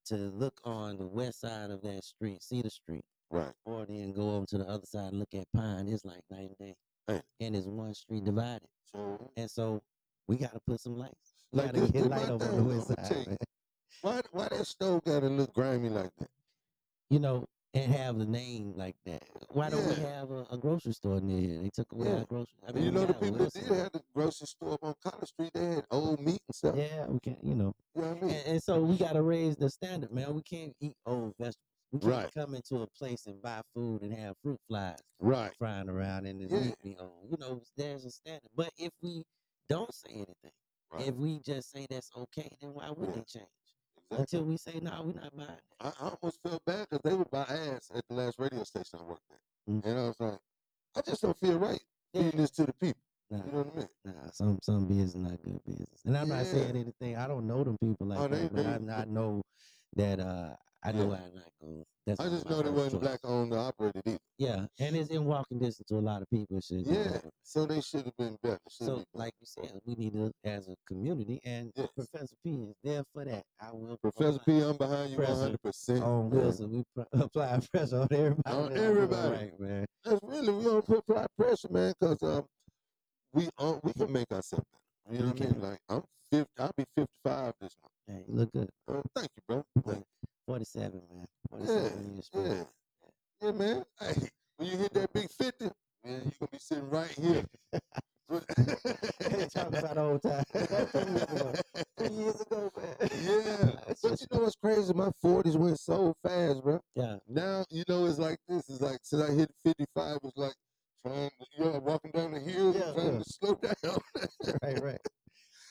to look on the west side of that street, Cedar Street, Right. or then go over to the other side and look at Pine. It's like night and day, Hey. and it's one street divided, So and so we got to put some lights. We Like got to this- get light over thing, the west side, you. why why that stove gotta look grimy like that? You know, and have the name like that. Why don't we have a, a grocery store near here? They took away our grocery. I mean, you know the people that did have the grocery store up on College Street, they had old meat and stuff. Yeah, we can. You know, You know what I mean? and, and so we got to raise the standard, man. We can't eat old vegetables. We can't Right. come into a place and buy food and have fruit flies Right. flying around and the Yeah. meat be on. You know, there's a standard. But if we don't say anything, Right. if we just say that's okay, then why would Yeah. they change? Exactly. Until we say no, we're not buying it. I, I almost felt bad because they would buy ads at the last radio station I worked at. Mm. And I was like, I just don't feel right Yeah. this to the people. Nah, You know what I mean? nah, some some business not good business. And I'm not saying anything. I don't know them people like Oh, they- that, but I, they- I know that uh I know Yeah. I'm not going. That's I just know they wasn't black owned or operated either. Yeah, and it's in walking distance to a lot of people. Should Yeah. So they should have been better. So, be like you said, we need to, as a community, and Yes. Professor P is there for that. I will Professor P, I'm behind you 100%. on Wilson. We pr- apply pressure on everybody. On everybody. right, man. That's really, we don't put apply pressure, man, because um, we uh, we can make ourselves better. You know what I mean? Like, I'm 50, I'll be 55 this month. Hey, look good. Uh, thank you, bro. Thank Forty-seven, man. Forty-seven Yeah, years strong. yeah. Yeah, man. Hey, when you hit that big 50, man, you're going to be sitting right here. Talk about old time. Two years ago. Two years ago, man. Yeah. But you know what's crazy? My 40s went so fast, bro. Yeah. Now, you know, it's like this. It's like since I hit 55, it's like trying to, you know, walking down the hill, Yeah, trying yeah. to slow down. right, right.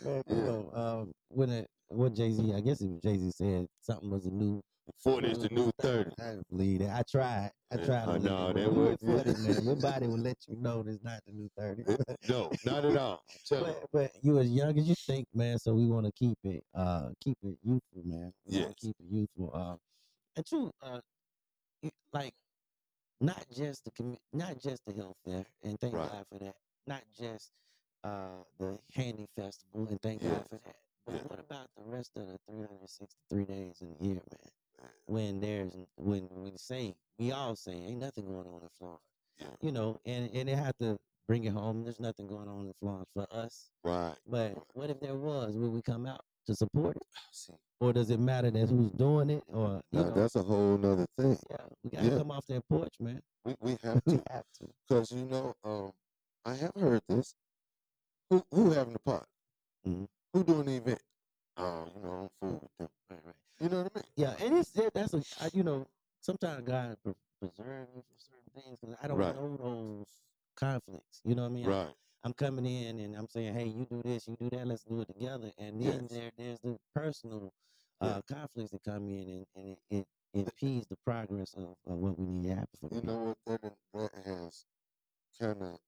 Man, you know, um, when it, what Jay Z, I guess it was Jay Z said something was a new 40 is the new 30. I believe that. I tried. I tried. Look know, that would- When you're 40, man. Your body will let you know it's not the new thirty. no, not at all. I'm telling you. But, but you as young as you think, man. So we want to keep it, uh, keep it youthful, man. We Yes. keep it youthful. Uh, and true, uh, like not just the commu- not just the health fair, and thank Right. God for that. Not just uh the handy festival, and thank Yeah. God for that. But what about the rest of the 363 days in the year, man? When there's when we say we all say ain't nothing going on in Yeah. you know, and and they have to bring it home. There's nothing going on in Florence for us. Right. But what if there was? Would we come out to support it? See, Or does it matter that who's doing it? Or know, that's a whole nother thing. yeah, we gotta Yeah. come off that porch, man. We, we have to. have to. Because, you know, um, I have heard this. Who who having the party? Mhm. Who doing the event? Oh, you know, I'm fool with them. Right, right. You know what I mean? Yeah, and it's it, that's a I, you know sometimes God pre- preserve you from certain things because I don't Right. know those conflicts. You know what I mean? Right. I'm coming in and I'm saying, hey, you do this, you do that, let's do it together. And then Yes. there there's the personal uh, conflicts that come in, and, and it, it impedes the progress of, of what we need to happen for You people. know what? That that has kind of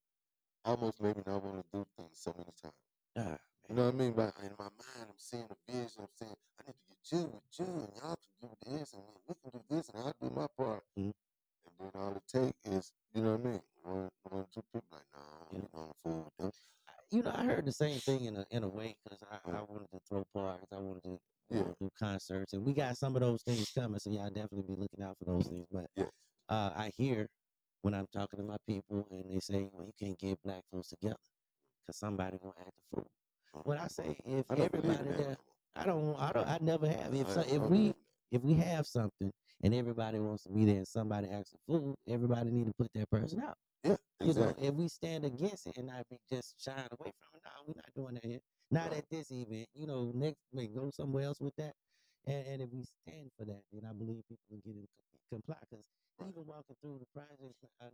almost made me not want to do things so many times. Ah, You know what I mean? But in my mind, I'm seeing a vision. I'm saying, I need to get you with you, and y'all can do this, and we can do this, and I'll do my part. Mhm. And then all it take is, you know what I mean? One, one, two people like, nah, Yeah. you know, fool with them. you know, I heard the same thing in a in a way because I, I wanted to throw parties, I wanted to Yeah. know, do concerts, and we got some of those things coming. So y'all definitely be looking out for those things. But Yes. uh, I hear when I'm talking to my people, and they say, "Well, you can't get black folks together because somebody gonna act a fool." What I say, if I don't believe in everybody that there. I don't, I don't, I never have. If so, if we if we have something and everybody wants to be there, and somebody acts a fool, everybody need to put that person out. Yeah, You know, if we stand against it and not be just shying away from it, no, we're not doing that here. Not at this event. You know, next we go somewhere else with that. And, and if we stand for that, then I believe people will get in co- comply. Because even walking through the projects, uh, not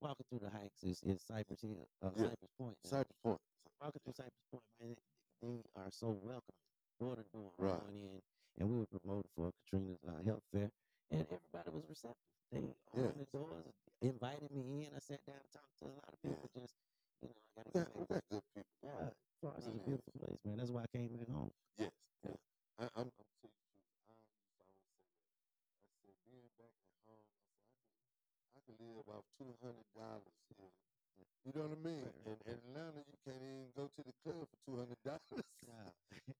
walking through the hikes is, is Cypress Hill, uh, Yeah. Cypress Point. now. Cypress Point. Walking through Cypress Point, man, they are so welcoming, door to door, Right. going in. And we were promoted for Katrina's uh, health fair, and everybody was receptive. They Yeah. opened the doors, invited me in. I sat down and talked to a lot of people. Just, you know, I gotta got, get back. good people. Yeah, Florence is a beautiful place, man. That's why I came back home. Yes, yes. I, I'm, I'm telling you the truth. I used to always say that. I said, being back at home, I said, I can, I can live off two hundred dollars. You know what I mean? In Atlanta, you can't even go to the club for two hundred dollars.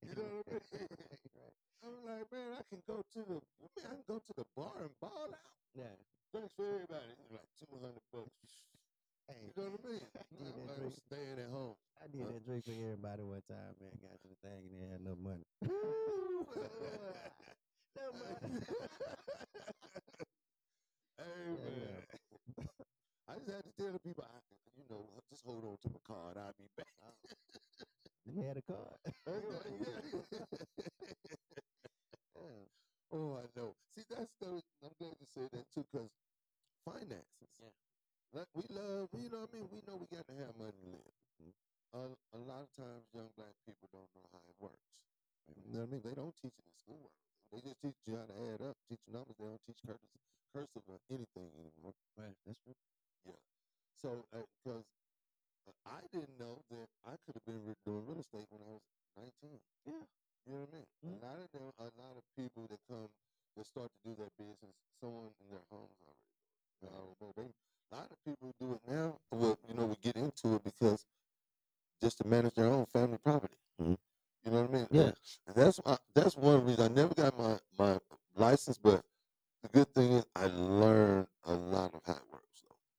You know what I mean? right. I'm like, man, I can go to the, man, I can go to the bar and ball out. Yeah. Thanks for everybody. Like two hundred bucks. Hey, You know what I mean? I did I'm that like, drink. staying at home. I did that drink for everybody one time, man. Got to the thing and they had no money. no money. hey man. I just had to tell the people, I, you know, just hold on to my card. I'll be back. You had a card. Yeah. oh, I know. See, that's the. I'm glad you said that too, because finances. Yeah. Like we love, you know what I mean. We know we got to have money to live. A, a lot of times, young black people don't know how it works. You know what I mean? They don't teach it in school. They just teach you how to add up, teach numbers. They don't teach cursive, cursive or anything anymore. Right, that's true. So, because uh, I didn't know that I could have been doing real estate when I was 19. Yeah. You know what I mean? Mhm. A lot of them, a lot of people that come that start to do that business, someone in their homes already. do it. I don't know. They, a lot of people do it now. Well, you know, we get into it because just to manage their own family property. Mhm. You know what I mean? Yeah. And that's why, that's one reason I never got my my license, but the good thing is I learned a lot of how it works.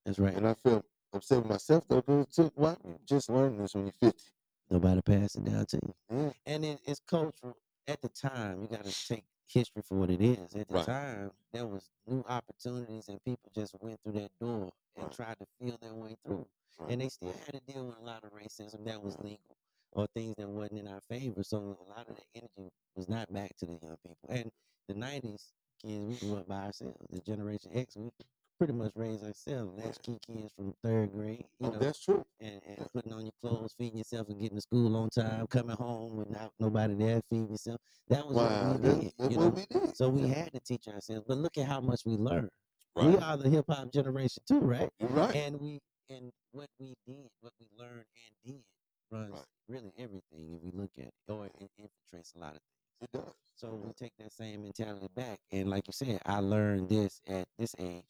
That's right. And I feel upset with myself though, because it took why just learning this when you're 50. Nobody passed it down to you. Yeah. And it, it's cultural. At the time, you got to take history for what it is. At the Right. time, there was new opportunities, and people just went through that door and Right. tried to feel their way through. Right. And they still had to deal with a lot of racism that was legal or things that wasn't in our favor. So a lot of the energy was not back to the young people. And the '90s kids, we grew up by ourselves. The Generation X, we pretty much raised ourselves. Latchkey kids from third grade. You Oh, know, that's true. and, and putting on your clothes, feeding yourself, and getting to school on time, coming home without nobody there, feeding yourself. That was Wow, what we did. that's you know? we did. So we had to teach ourselves. But look at how much we learned. We are the hip hop generation too, right? Right. And we and what we did, what we learned and did, runs Right. really everything if we look at it, or it infiltrates a lot of things. It does. So we take that same mentality back. And like you said, I learned this at this age.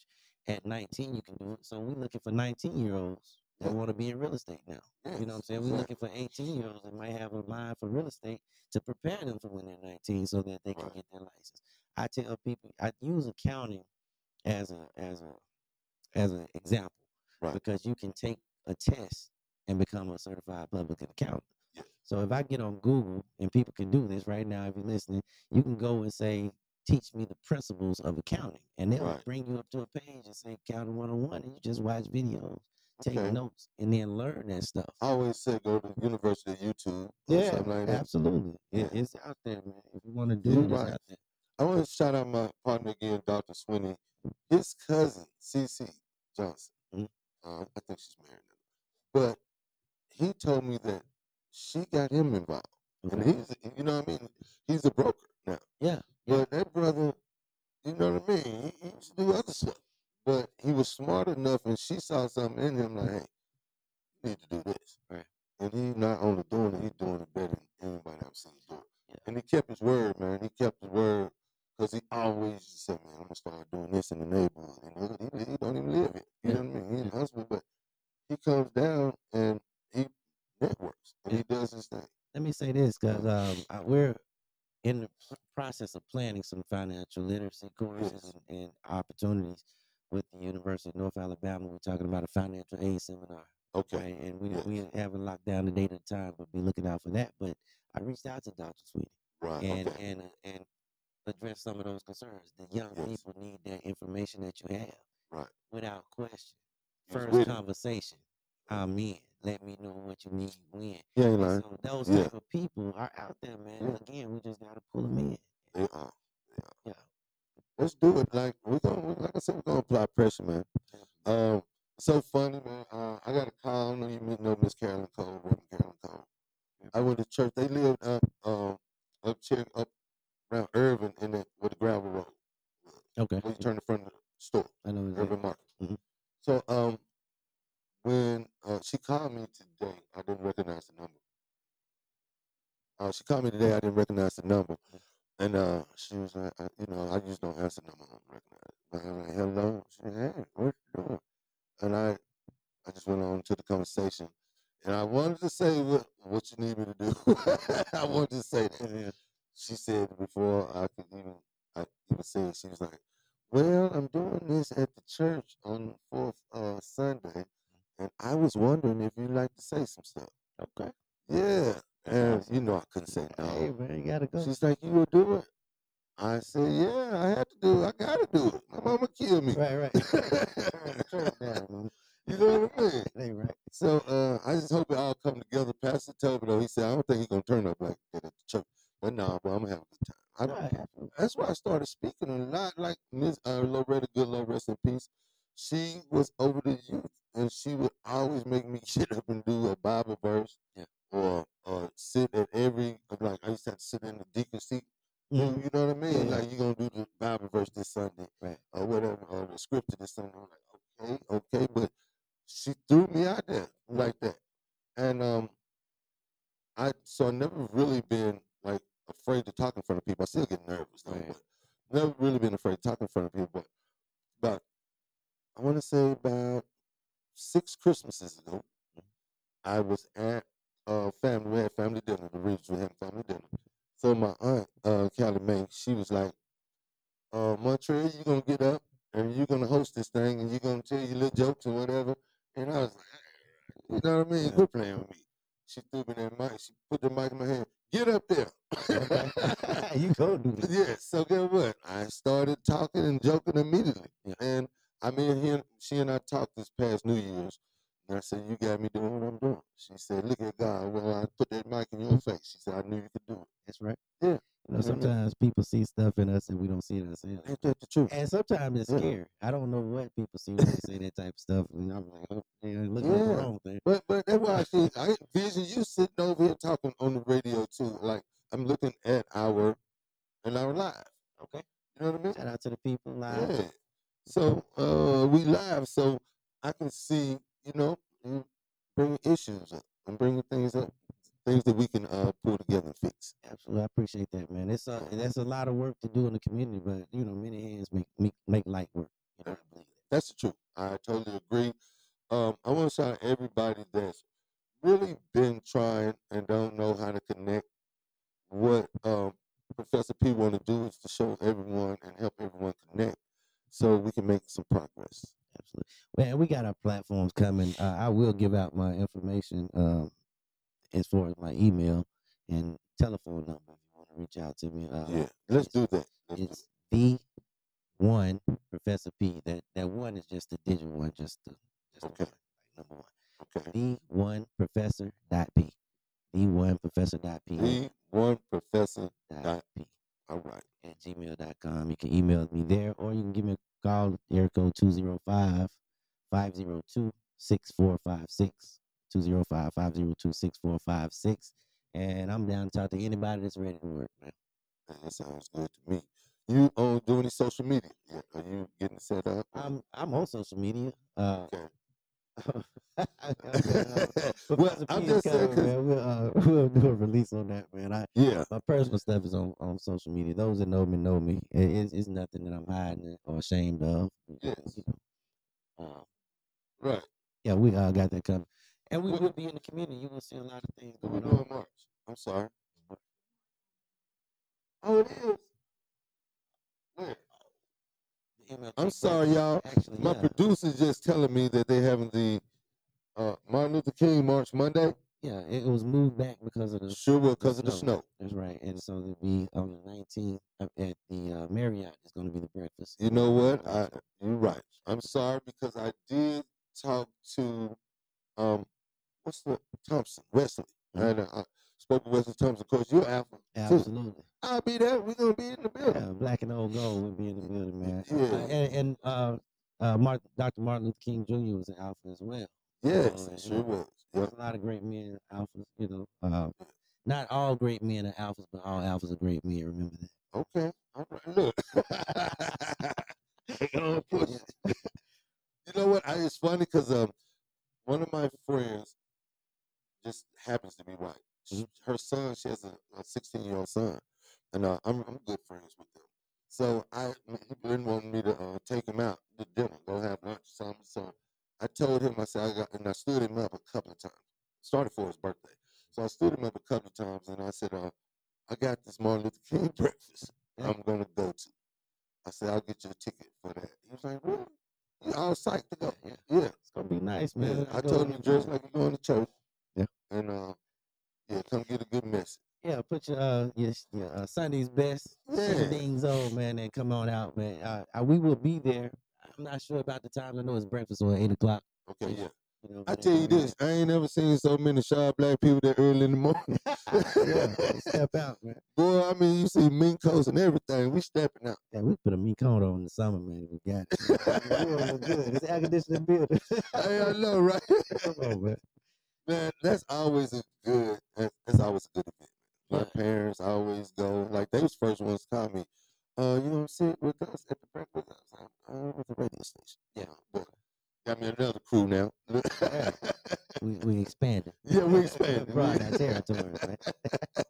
At 19, you can do it. So we're looking for 19 year olds that want to be in real estate now. You know what I'm saying? We're looking for 18 year olds that might have a mind for real estate to prepare them for when they're 19 so that they can get their license. I tell people, I use accounting as a as a as an example because you can take a test and become a certified public accountant. So if I get on Google and people can do this right now, if you're listening, you can go and say, "Teach me the principles of accounting," and they'll Right. bring you up to a page and say "Accounting 101," and you just watch videos, take Okay. notes, and then learn that stuff. I always say go to University of YouTube. Yeah, like that. absolutely. It, Yeah. it's out there, man. If you want to do it, it's right. out there. I want to shout out my partner again, Dr. Swinney. His cousin, CC Johnson. Mhm. Uh, I think she's married now. But he told me that she got him involved. And he's, you know what I mean? He's a broker now. Yeah. But that brother, You know what I mean? He, he used to do other stuff, but he was smart enough, and she saw something in him like, hey, you need to do this. Right. And he not only doing it, he's doing it better than anybody I've seen do it. And he kept his word, man. He kept his word because he always said, man, I'm gonna start doing this in the neighborhood. And look, he, he don't even live it. You know what I mean? He's a husband, but he comes down and he networks and he does his thing. Let me say this, because um, I- we're in the process of planning some financial literacy courses and, and opportunities with the University of North Alabama. We're talking about a financial aid seminar. Okay. right? And we we haven't locked down the date and time, but be looking out for that. But I reached out to Dr. Swinney Right. and okay. and and address some of those concerns. The young Yes. people need that information that you have Right. without question. First conversation. I'm in. Let me know what you need when. He ain't And lying. So those Yeah. type of people are out there, man. Yeah. Again, we just gotta pull them in. They are. They. Yeah. Let's do it. Like we're gonna, like I said, we're gonna apply pressure, man. Um, so funny, man. Uh, I got a call. I know you know Miss Carolyn Cole, Reverend Carolyn Cole. I went to church. They lived up, um, up chair, up around Irvin in the where the gravel road. Okay. Where you turn in front of the store. I know exactly. Irvin Market. Mhm. So, um, when uh, she called me today, I didn't recognize the number. Uh, she called me today. I didn't recognize the number, and uh, she was like, I, you know, I just don't answer the number. I don't recognize. it. But I'm like, hello. She said, hey, what you doing? And I, I just went on to the conversation, and I wanted to say what what you need me to do. I wanted to say that. She said before I could even I even say it, she was like, "Well, I'm doing this at the church on fourth uh, Sunday, and I was wondering if you'd like to say some stuff." Okay. Yeah, and you know I couldn't say Hey, man, you gotta go. She's like, "You will do it." I said, "Yeah, I have to do it. I gotta do it. My mama killed me." Right, right. You know what I mean? They right. So uh, I just hope it all come together. Pastor told me though, he said, I don't think he's gonna turn up like that at the church. But no, but I'm gonna have a good time. I don't, that's why I started speaking a lot like Miss uh, Loretta Goodlow, rest in peace. She was over the youth and she would always make me sit up and do a Bible verse Yeah. or or sit at every like I used to have to sit in the deacon seat. You- Mhm. You know what I mean? Yeah. Like you're gonna do the Bible verse this Sunday Right. or whatever, or the scripture this Sunday. I'm like, okay, okay, but she threw me out there like that. And um I so I never really been like afraid to talk in front of people. I still get nervous though, Right. but never really been afraid to talk in front of people. But about I wanna say about six Christmases ago, I was at uh family we had family dinner, the Reeves we had family dinner. So my aunt, uh Callie Mae, she was like, uh Montreal, you gonna get up and you're gonna host this thing and you're gonna tell your little jokes and whatever. And I was like, you know what I mean? Quit playing with me. She threw me that mic. She put the mic in my hand. Get up there. you go do this. Yeah. So guess what? I started talking and joking immediately. And I mean, he, she and I talked this past New Year's. And I said, "You got me doing what I'm doing." She said, "Look at God. Well, I put that mic in your face." She said, "I knew you could do it." That's right. Yeah. You know, sometimes people see stuff in us and we don't see it ourselves. Ain't that the truth? And sometimes it's Yeah. scary. I don't know what people see when they say that type of stuff. And I'm like, oh, man, look at the Yeah. wrong thing. But but that's why I see I vision you sitting over here talking on the radio too. Like I'm looking at our and our live. Okay. You know what I mean? Shout out to the people live. Yeah. So uh we live so I can see, you know, you bringing issues up and bringing things up, things that we can uh pull together and fix. Absolutely, I appreciate that, man. It's a that's a lot of work to do in the community, but you know, many hands make make, make light work. You know, I believe that. That's the truth. I totally agree. Um, I want to shout out everybody that's really been trying and don't know how to connect. What um, Professor P want to do is to show everyone and help everyone connect, so we can make some progress. Absolutely. Man, we got our platforms coming. Uh, I will give out my information um, as far as my email and telephone number if you want to reach out to me. Uh, yeah, let's do that. Let's do It's the one Professor P. That that one is just the digital one, just the just Okay. the one, like number one. Okay. The one Professor dot P. The one Professor dot P. The one Professor dot P. All right. at gmail.com. You can email me there or you can give me a call, area code 205 502 6456. 205 502 6456. And I'm down to talk to anybody that's ready to work, man. That sounds good to me. You on doing any social media? Yeah. Are you getting set up? I'm I'm on social media. Uh, Okay. well, Well, I'm just saying, man, we'll, uh, we'll do a release on that, man. I Yeah. my personal stuff is on, on social media. Those that know me know me. It is it's nothing that I'm hiding or ashamed of. Yes. You know. Uh, Right. yeah, we uh, got that coming, and we will be in the community. You will see a lot of things going on. in March? I'm sorry. Oh, it is. Where? The I'm sorry, y'all. Actually, My yeah. producer's just telling me that they're having the uh, Martin Luther King March Monday. Yeah, it was moved back because of the Sure will, because of the snow. That's right, and so it'll be on the 19th uh, at the uh, Marriott. Is going to be the breakfast. You know what? I you're right. I'm sorry because I did talk to um what's the Thompson Wesley. And I spoke with Wesley terms Of course, you're Alpha. too. Absolutely. I'll be there. We're gonna be in the building. Yeah, black and old gold will be in the building, man. Yeah. Uh, and and uh, uh, Martin, Dr. Martin Luther King Jr. was an alpha as well. Yes, So, sure was. There's Yep. a lot of great men, alphas. You know, uh, not all great men are alphas, but all alphas are great men. Remember that. Okay. All right. Look. You know what? I, it's funny because um, one of my friends just happens to be white. She, her son, she has a 16 year old son, and uh, I'm I'm good friends with them. So I he been wanting me to uh, take him out to dinner, go have lunch or something. So I told him I said I got, and I stood him up a couple of times. Started for his birthday, so I stood him up a couple of times, and I said, uh, I got this Martin Luther King breakfast. I'm gonna go to. I said I'll get you a ticket for that. He was like, really? You all psyched to go? Yeah. Yeah. It's gonna be nice, man. Yeah, I told him to dress like you're going to church. Yeah. And uh, yeah, come get a good message. Yeah, put your uh your, your uh, Sunday's best Yeah. things on, man, and come on out, man. Uh, uh, we will be there. I'm not sure about the time. I know it's breakfast or eight o'clock. Okay, yeah. You know, I tell you this, I ain't never seen so many shy black people that early in the morning. yeah, step out, man. Boy, I mean, you see mink coats and everything. We stepping out. Yeah, we put a meat coat on in the summer, man. We got it. we gonna look good. It's air conditioning building. hey, I know, right? Come on, man. Man, that's always a good. That's, that's always a good event. My parents always go. Like they was first ones to call me. Uh, you to sit with us at the breakfast? I was like, uh, at the radio station. Yeah, but got me another crew now. We we expanded. Yeah, we expanded. Broaden our territory, man.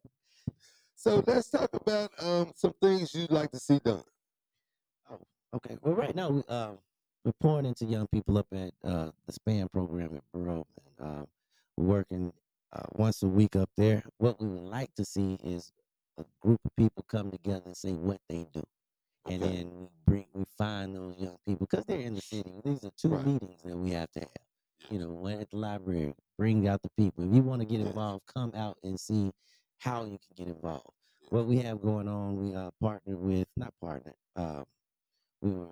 so let's talk about um some things you'd like to see done. Oh, Okay. Well, right now we um we're pouring into young people up at uh the span program at Burrow. And, uh, working uh, once a week up there. What we would like to see is a group of people come together and say what they do, and Okay. then we bring we find those young people because they're in the city. These are two Right. meetings that we have to have. You know, one at the library, bring out the people. If you want to get involved, come out and see how you can get involved. What we have going on, we uh partnered with not partnered. Um, we were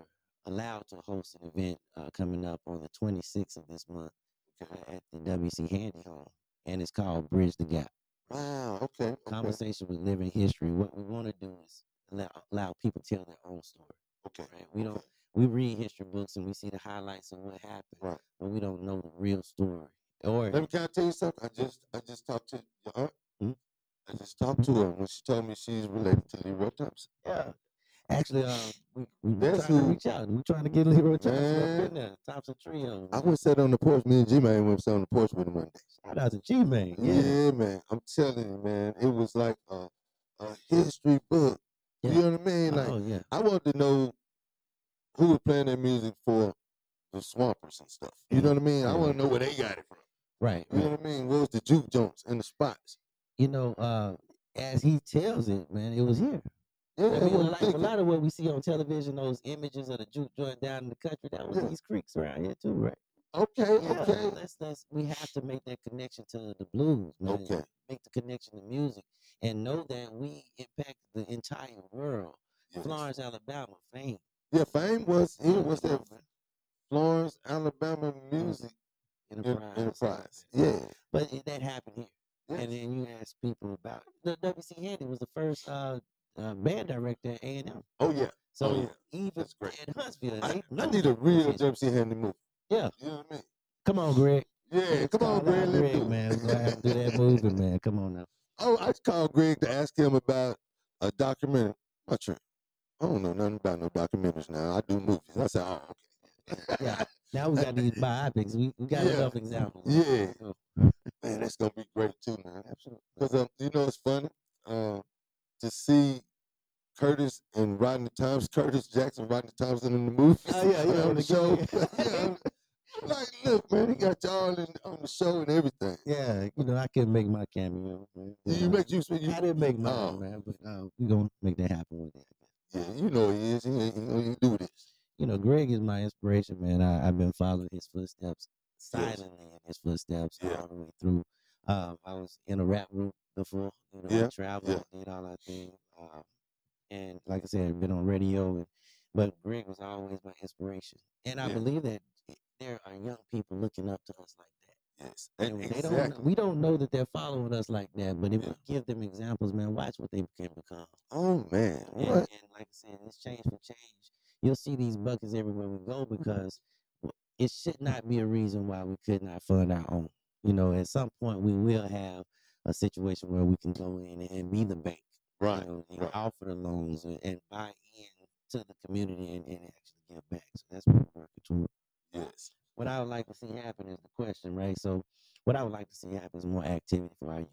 allowed to host an event uh, coming up on the 26th of this month uh, at the WC Handy Home, and it's called Bridge the Gap. Wow. Okay. okay. Conversation with living history. What we want to do is allow, allow people to tell their own story. Okay. Right? We don't. We read history books and we see the highlights of what happened, Right. but we don't know the real story. Or Let me can I tell you something? I just I just talked to your aunt. Hmm? I just talked to her when she told me she's related to Leroy Thompson. yeah, actually, uh, we we That's trying to who- reach out. We trying to get Leroy Thompson up Man. in there. Thompson Trio. I went sat on the porch. Me and G Man went sat on the porch with him one day. Shout out to G Man. Yeah. Yeah. man. I'm telling you, man. It was like a, a history book. Yeah. You know what I mean? Like oh yeah. I wanted to know who was playing that music for the Swampers and stuff. You know what I mean? I want to know where they got it from. Right. You know right. what I mean? What was the juke joints and the spots? You know, uh, as he tells it, man, it was here. Yeah, I mean, like a lot of what we see on television, those images of the juke joint down in the country, that was Yeah. these creeks around here too, right? Okay, Yeah, okay. that's that's we have to make that connection to the blues, man. Okay. Make the connection to music and know that we impact the entire world. Yes. Florence, Alabama, fame. Yeah, fame was it was that Florence, Alabama music Enterprise. enterprise. Yeah. But that happened here. Yes. And then you ask people about the WC Handy was the first uh, uh band director at A and M. Oh yeah. So oh, yeah. even at Huntsville, I, I need a real. WC Handy movie. Yeah. You know what I mean? Come on, Greg. Yeah, come on, Greg. Greg, do man. We're do that movie, man. Come on now. Oh, I called Greg to ask him about a documentary. My turn. I don't know nothing about no documentaries now. I do movies. I said, oh, okay. yeah. Now we got these biopics. We, we got Yeah. enough examples. Yeah. So, Man, that's gonna be great too, man. Absolutely. Because um, you know, it's funny um, to see Curtis and Rodney Thompson, Curtis Jackson, Rodney Thompson in the movie. Oh, yeah, yeah, on the show. yeah, like, look, man, he got y'all in, on the show and everything. yeah, you know, I couldn't make my cameo. Man. Do you make you? you I didn't make mine, Oh. man, but uh, we gonna make that happen one day. Yeah, you know he is. He, he, he, he do this. You know, Greg is my inspiration, man. I, I've been following his footsteps, Yes. silently in his footsteps Yeah. all the way through. Um, I was in a rap group before, you know, Yeah, I traveled, yeah. did all that thing. Um, and like I said, I've been on radio, and but Greg was always my inspiration. And I Yeah. believe that there are young people looking up to us like that. Yes, And and they exactly. don't, we don't know that they're following us like that, but if we give them examples, man, watch what they can become. Oh man, And, and like I said, it's change for change. You'll see these buckets everywhere we go because it should not be a reason why we could not fund our own. You know, at some point we will have a situation where we can go in and be the bank, Right, You know, and right. offer the loans and, and buy in to the community and, and actually give back. So that's what we're working toward. Yes. What I would like to see happen is the question, right? So, what I would like to see happen is more activity for our youth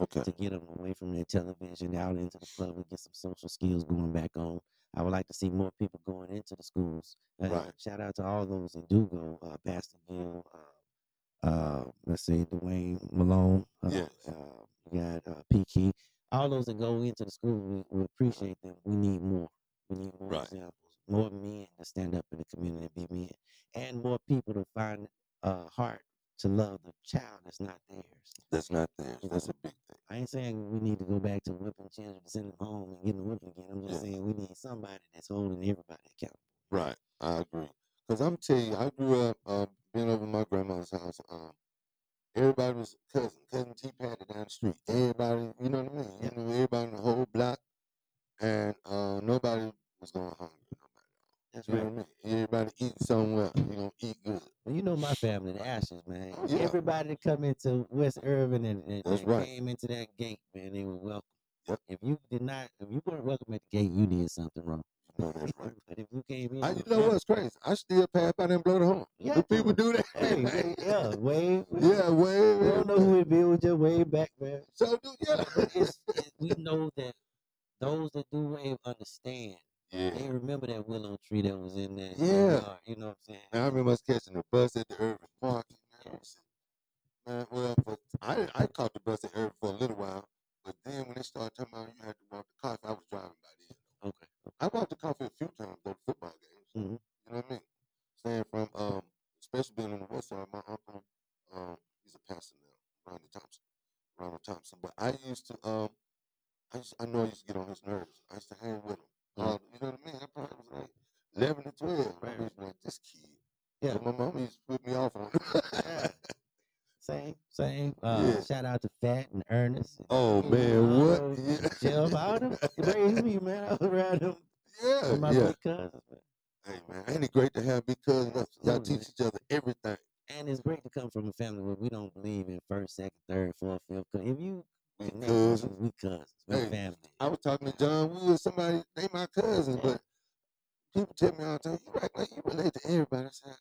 Okay. to get them away from their television out into the club and get some social skills going back on. I would like to see more people going into the schools. Uh, Right. Shout out to all those that do go. Uh, Pastor Gill, uh, uh, let's say Dwayne Malone. Uh, Yes. uh, we got uh, P. All those that go into the school, we, we appreciate them. We need more. We need more Right. examples. More men to stand up in the community and be men, and more people to find a heart to love the child that's not theirs. That's not theirs. That's a big thing. I ain't saying we need to go back to whipping children, to send them home and getting whipping again. I'm just Yeah. saying we need somebody that's holding everybody accountable. Right, I agree. Cause I'm telling you, I grew up uh, being over my grandma's house. Um, everybody was cousin, cousin T Patty down the street. Everybody, you know what I mean? You know, everybody in the whole block, and uh, nobody was going hungry. Nobody. That's You know what I mean? Everybody eating somewhere. You know, eat good. Well, you know my family, the Ashes, man. Oh, yeah. Everybody that come into West Urban and, and, and right. came into that gate, man, they were welcome. Yep. If you did not, if you weren't welcome at the gate, you did something wrong. You know that's right. But if you came in, I, you know what's crazy? I still pass by and blow the horn. Yeah. Do people do that? Hey, yeah, wave. yeah, way. We don't know who it be. We just wave back, man. So do yeah. It's, it, we know that those that do wave understand. They remember that willow tree that was in there. Yeah. You know what I'm saying? Now, I remember us catching the bus at the Irving Park. Man, I said, man well, for, I I caught the bus at Irving for a little while, but then when they started talking about you had to walk the coffee, I was driving by then. Okay. I walked the coffee a few times go to football games. Mhm. You know what I mean? Staying from um, especially being on the west side, my uncle, um, he's a pastor now, Ronnie Thompson, Ronald Thompson. But I used to um, I used, I know I used to get on his nerves. I used to hang with him. Uh, you know what I mean? I probably was like eleven to twelve. I used to like this kid. Yeah. So my mom used to put me off on him. Same, same. Uh, Yeah. Shout out to Fat and Ernest. oh you man, know, what? all those- Yeah. Jeff, all them raised me, man. I was around them Yeah, with my yeah. big cousins, man. Hey man, ain't it great to have big cousins? Y'all teach each other everything. And it's great to come from a family where we don't believe in first, second, third, fourth, fifth. If you We connect with us, cousins. we cousins, we Hey, family. I was talking to John Wood, somebody they my cousins, but people tell me all the time, you act like you relate to everybody. I said,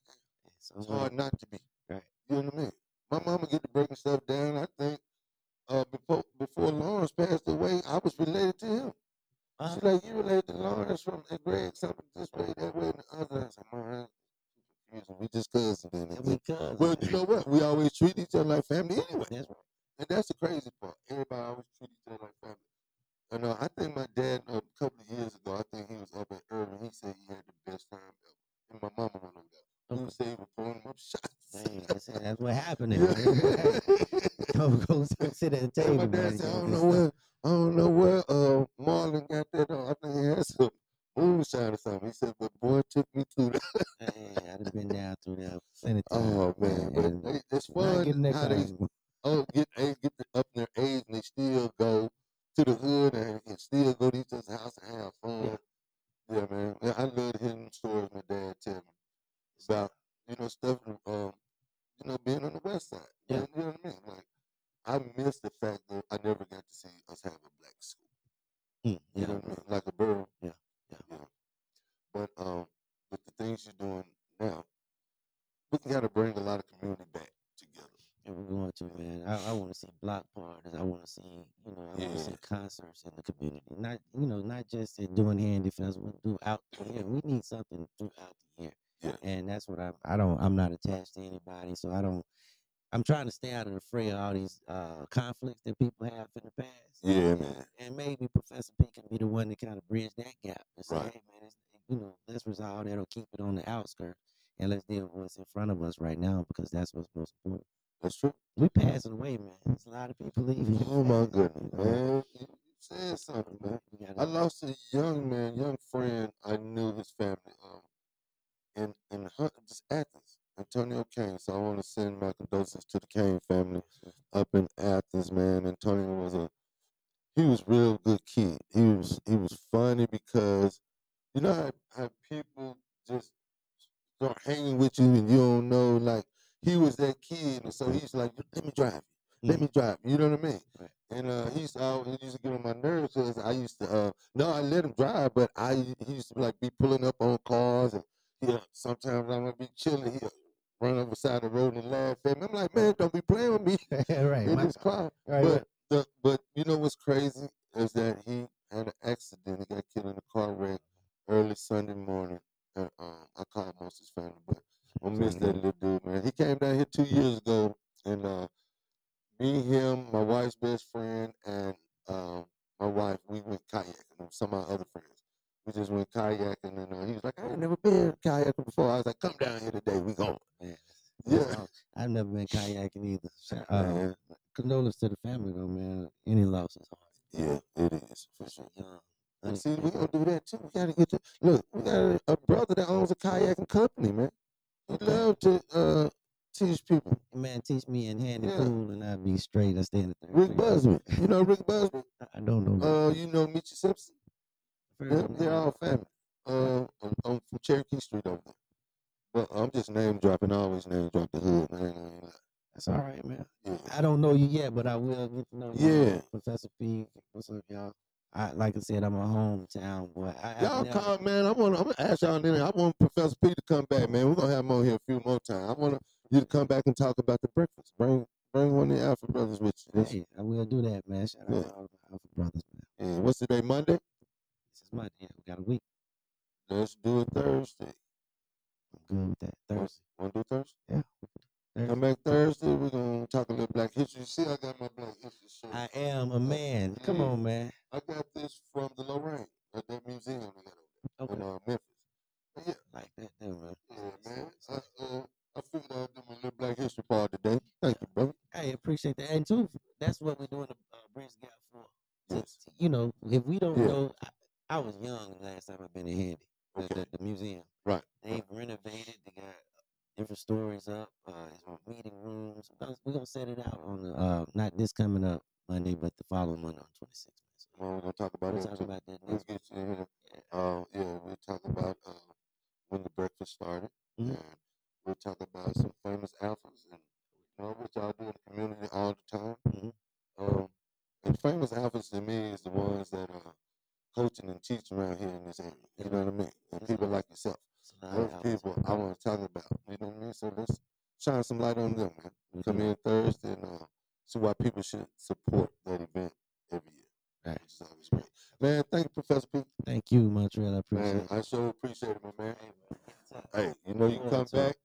So, it's hard not to be. Right. You know what I mean? My mama get to breaking stuff down. I think uh, before before Lawrence passed away, I was related to him. Uh, She's like, you related to Lawrence from and Greg, something this way, that way, and the other. I said, man. We just cousins. Then. and we cousins. Well, you know what? We always treat each other like family anyway. That's right. And that's the crazy part. Everybody always treat each other like family. And uh, I think my dad, uh, a couple of years ago, I think he was up at Irving. He said he had the best time ever. And my mama went over there. He Okay. said he was pouring him up shots. Dang, that's, that's what happened. Yeah. go, go sit at the table. my dad man. said, I don't know where. I don't know where uh, Marlon got that on. I think he had some moonshine or something. He said, but boy took me to the. Hey, I'd have been down through plenty of Oh times, man, but it, it's fun how they oh get age, get up in their age and they still go to the hood and, and still go to each other's house and have fun. Yeah, man. Yeah, I love hearing stories my dad tell me about you know stuff um you know being on the west side. Yeah. You know what I mean? Like I miss the fact that I never got to see us have a black school. Mm, yeah. You know what I mean? Like a bird. Yeah. Yeah. yeah. But um but the things you're doing now, we gotta bring a lot of community back together. And we're going to man. I, I want to see block parties. I want to see you know. I yeah. want to see concerts in the community. Not you know not just in doing handy festivals. Throughout out. year, we need something throughout the year. Yeah. And that's what I'm. I don't. I'm not attached to anybody, so I don't. I'm trying to stay out of the fray of all these uh, conflicts that people have in the past. Yeah, man. And maybe Professor P can be the one to kind of bridge that gap and say, Right. hey, man, it's, you know, let's resolve that or keep it on the outskirts and let's deal with what's in front of us right now because that's what's most important. That's true. We passing away, man. There's a lot of people leaving. Oh my goodness, man. You said something, man. I lost a young man, young friend. I knew his family. Um, in in Hun- just Athens, Antonio Kane. So I want to send my condolences to the Kane family up in Athens, man. Antonio was a he was real good kid. He was he was funny because you know how, how people just start hanging with you and you don't know like he was that kid and so he's like let me drive you let me drive you you know what I mean Right. and uh he used to he used to get on my nerves because I used to uh no I let him drive but I he used to like be pulling up on cars and he sometimes I'm gonna be chilling he'll run over the side of the road and laugh at me I'm like man don't be playing with me right. in my- his car right, but right. the but you know what's crazy is that he had an accident. He got killed in a car wreck early Sunday morning. And um, I called most his family, but I miss that little dude, man. He came down here two years ago, and uh, me, him, my wife's best friend, and um, my wife, we went kayaking with some of my other friends. We just went kayaking, and uh, he was like, "I ain't never been kayaking before." I was like, "Come down here today. We going." Man, Yeah. I've never been kayaking either. Man. Uh, condolence to the family, though, man. Any loss is hard. Yeah, it is for sure. Young. And see, we gonna do that too. We gotta get to look. We got a, a brother that owns a kayaking company, man. He love to uh, teach people. Man, teach me in handy Yeah. pool and I'd be straight. I stay in the Rick. Busby, you know Rick Busby. I- I don't know. Uh, you know Mitchell Simpson. Yeah, they're all family. Uh, I'm, I'm from Cherokee Street over there. But I'm just name dropping. I always name drop the hood, man. I ain't gonna lie. That's all right, man. Yeah. I don't know you yet, but I will get to know you. Yeah. Professor P. What's up, y'all? I like I said, I'm a hometown boy. I, Y'all never, come, man. I want. I'm gonna ask y'all. Then I want Professor P to come back, man. We're gonna have him on here a few more times. I want you to come back and talk about the breakfast. Bring, bring one of the Alpha brothers with you. Hey, I will do that, man. Shout out to all the Alpha Brothers, man. Yeah, what's today? Monday. Yeah, we got a week. Let's do it Thursday. I'm good with that. Thursday. Want to do Thursday? Yeah. Come Thursday. back Thursday. We're gonna talk a little Black History. You see, I got my Black History shirt. I am a man. Come on, man. I got this from the Lorraine at that museum they got over there in uh, Memphis. But yeah, Like that, there, man. yeah, man. I, uh, I figured I'd do my little Black History part today. Thank you, brother. I appreciate that. And too, that's what we're doing the uh, Bridge the Gap for. Yes. you know, if we don't Yeah. know, I, was young last time I've been in Handy, the, Okay. the, the museum. Right. They've renovated. They got different stories up. Uh, meeting rooms. We're gonna, set it out on the uh, not this coming up Monday, but the following Monday on 26th. Well, we're gonna talk about we'll it. talk about that next. get you here. Uh, yeah, we'll talk about uh, when the breakfast started, Mhm. and we'll talk about some famous alphas and you know what y'all do in the community all the time. Mhm. Um, and famous alphas to me is the ones that are coaching and teaching around here in this area. You know what I mean? And people like yourself. It's a lot Those people I want to talk about. You know what I mean? So let's shine some light on them, man. We Come in Thursday and uh, see why people should support that event every year. Right. Which is always great. Man, thank you, Professor P. Thank you, Montreal. I appreciate Man, it. I sure appreciate it, my man. Hey, man. anytime. Hey, you know you come back.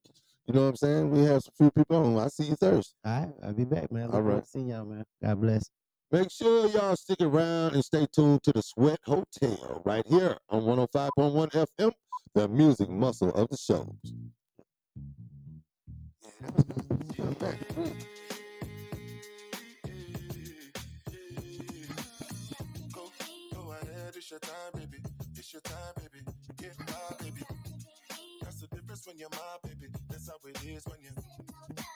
You know what I'm saying? We have some few people on. I see you Thursday. All right, I'll be back, man. All Look forward right. See y'all, man. God bless. Make sure y'all stick around and stay tuned to the Sweat Hotel right here on 105.1 FM, the music muscle of the Shoals. It's your time, baby. It's your time, baby. Get my baby. That's the difference when you're my baby. That's how it is when you.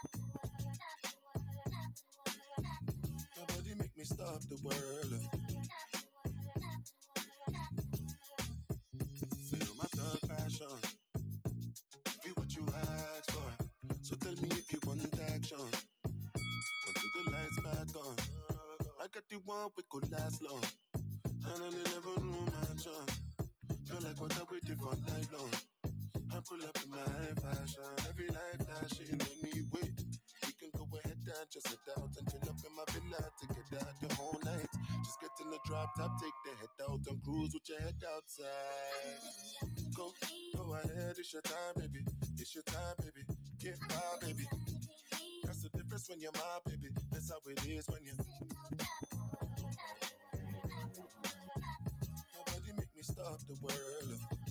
Me stop the world. Feel my thug passion. Be what you ask for. So tell me if you want action. Until the lights back on. I got the one we could last long. And I never room mansion. Feel like what I waited for night long. I'm pull up in my fashion. Every night flashing on me wait. And just head out and chill up in my villa together the whole night. Just get in the drop top, take the head out and cruise with your head outside. Go, go ahead, it's your time, baby. It's your time, baby. Get my baby. That's the difference when you're my baby. That's how it is when you. Nobody make me stop the world.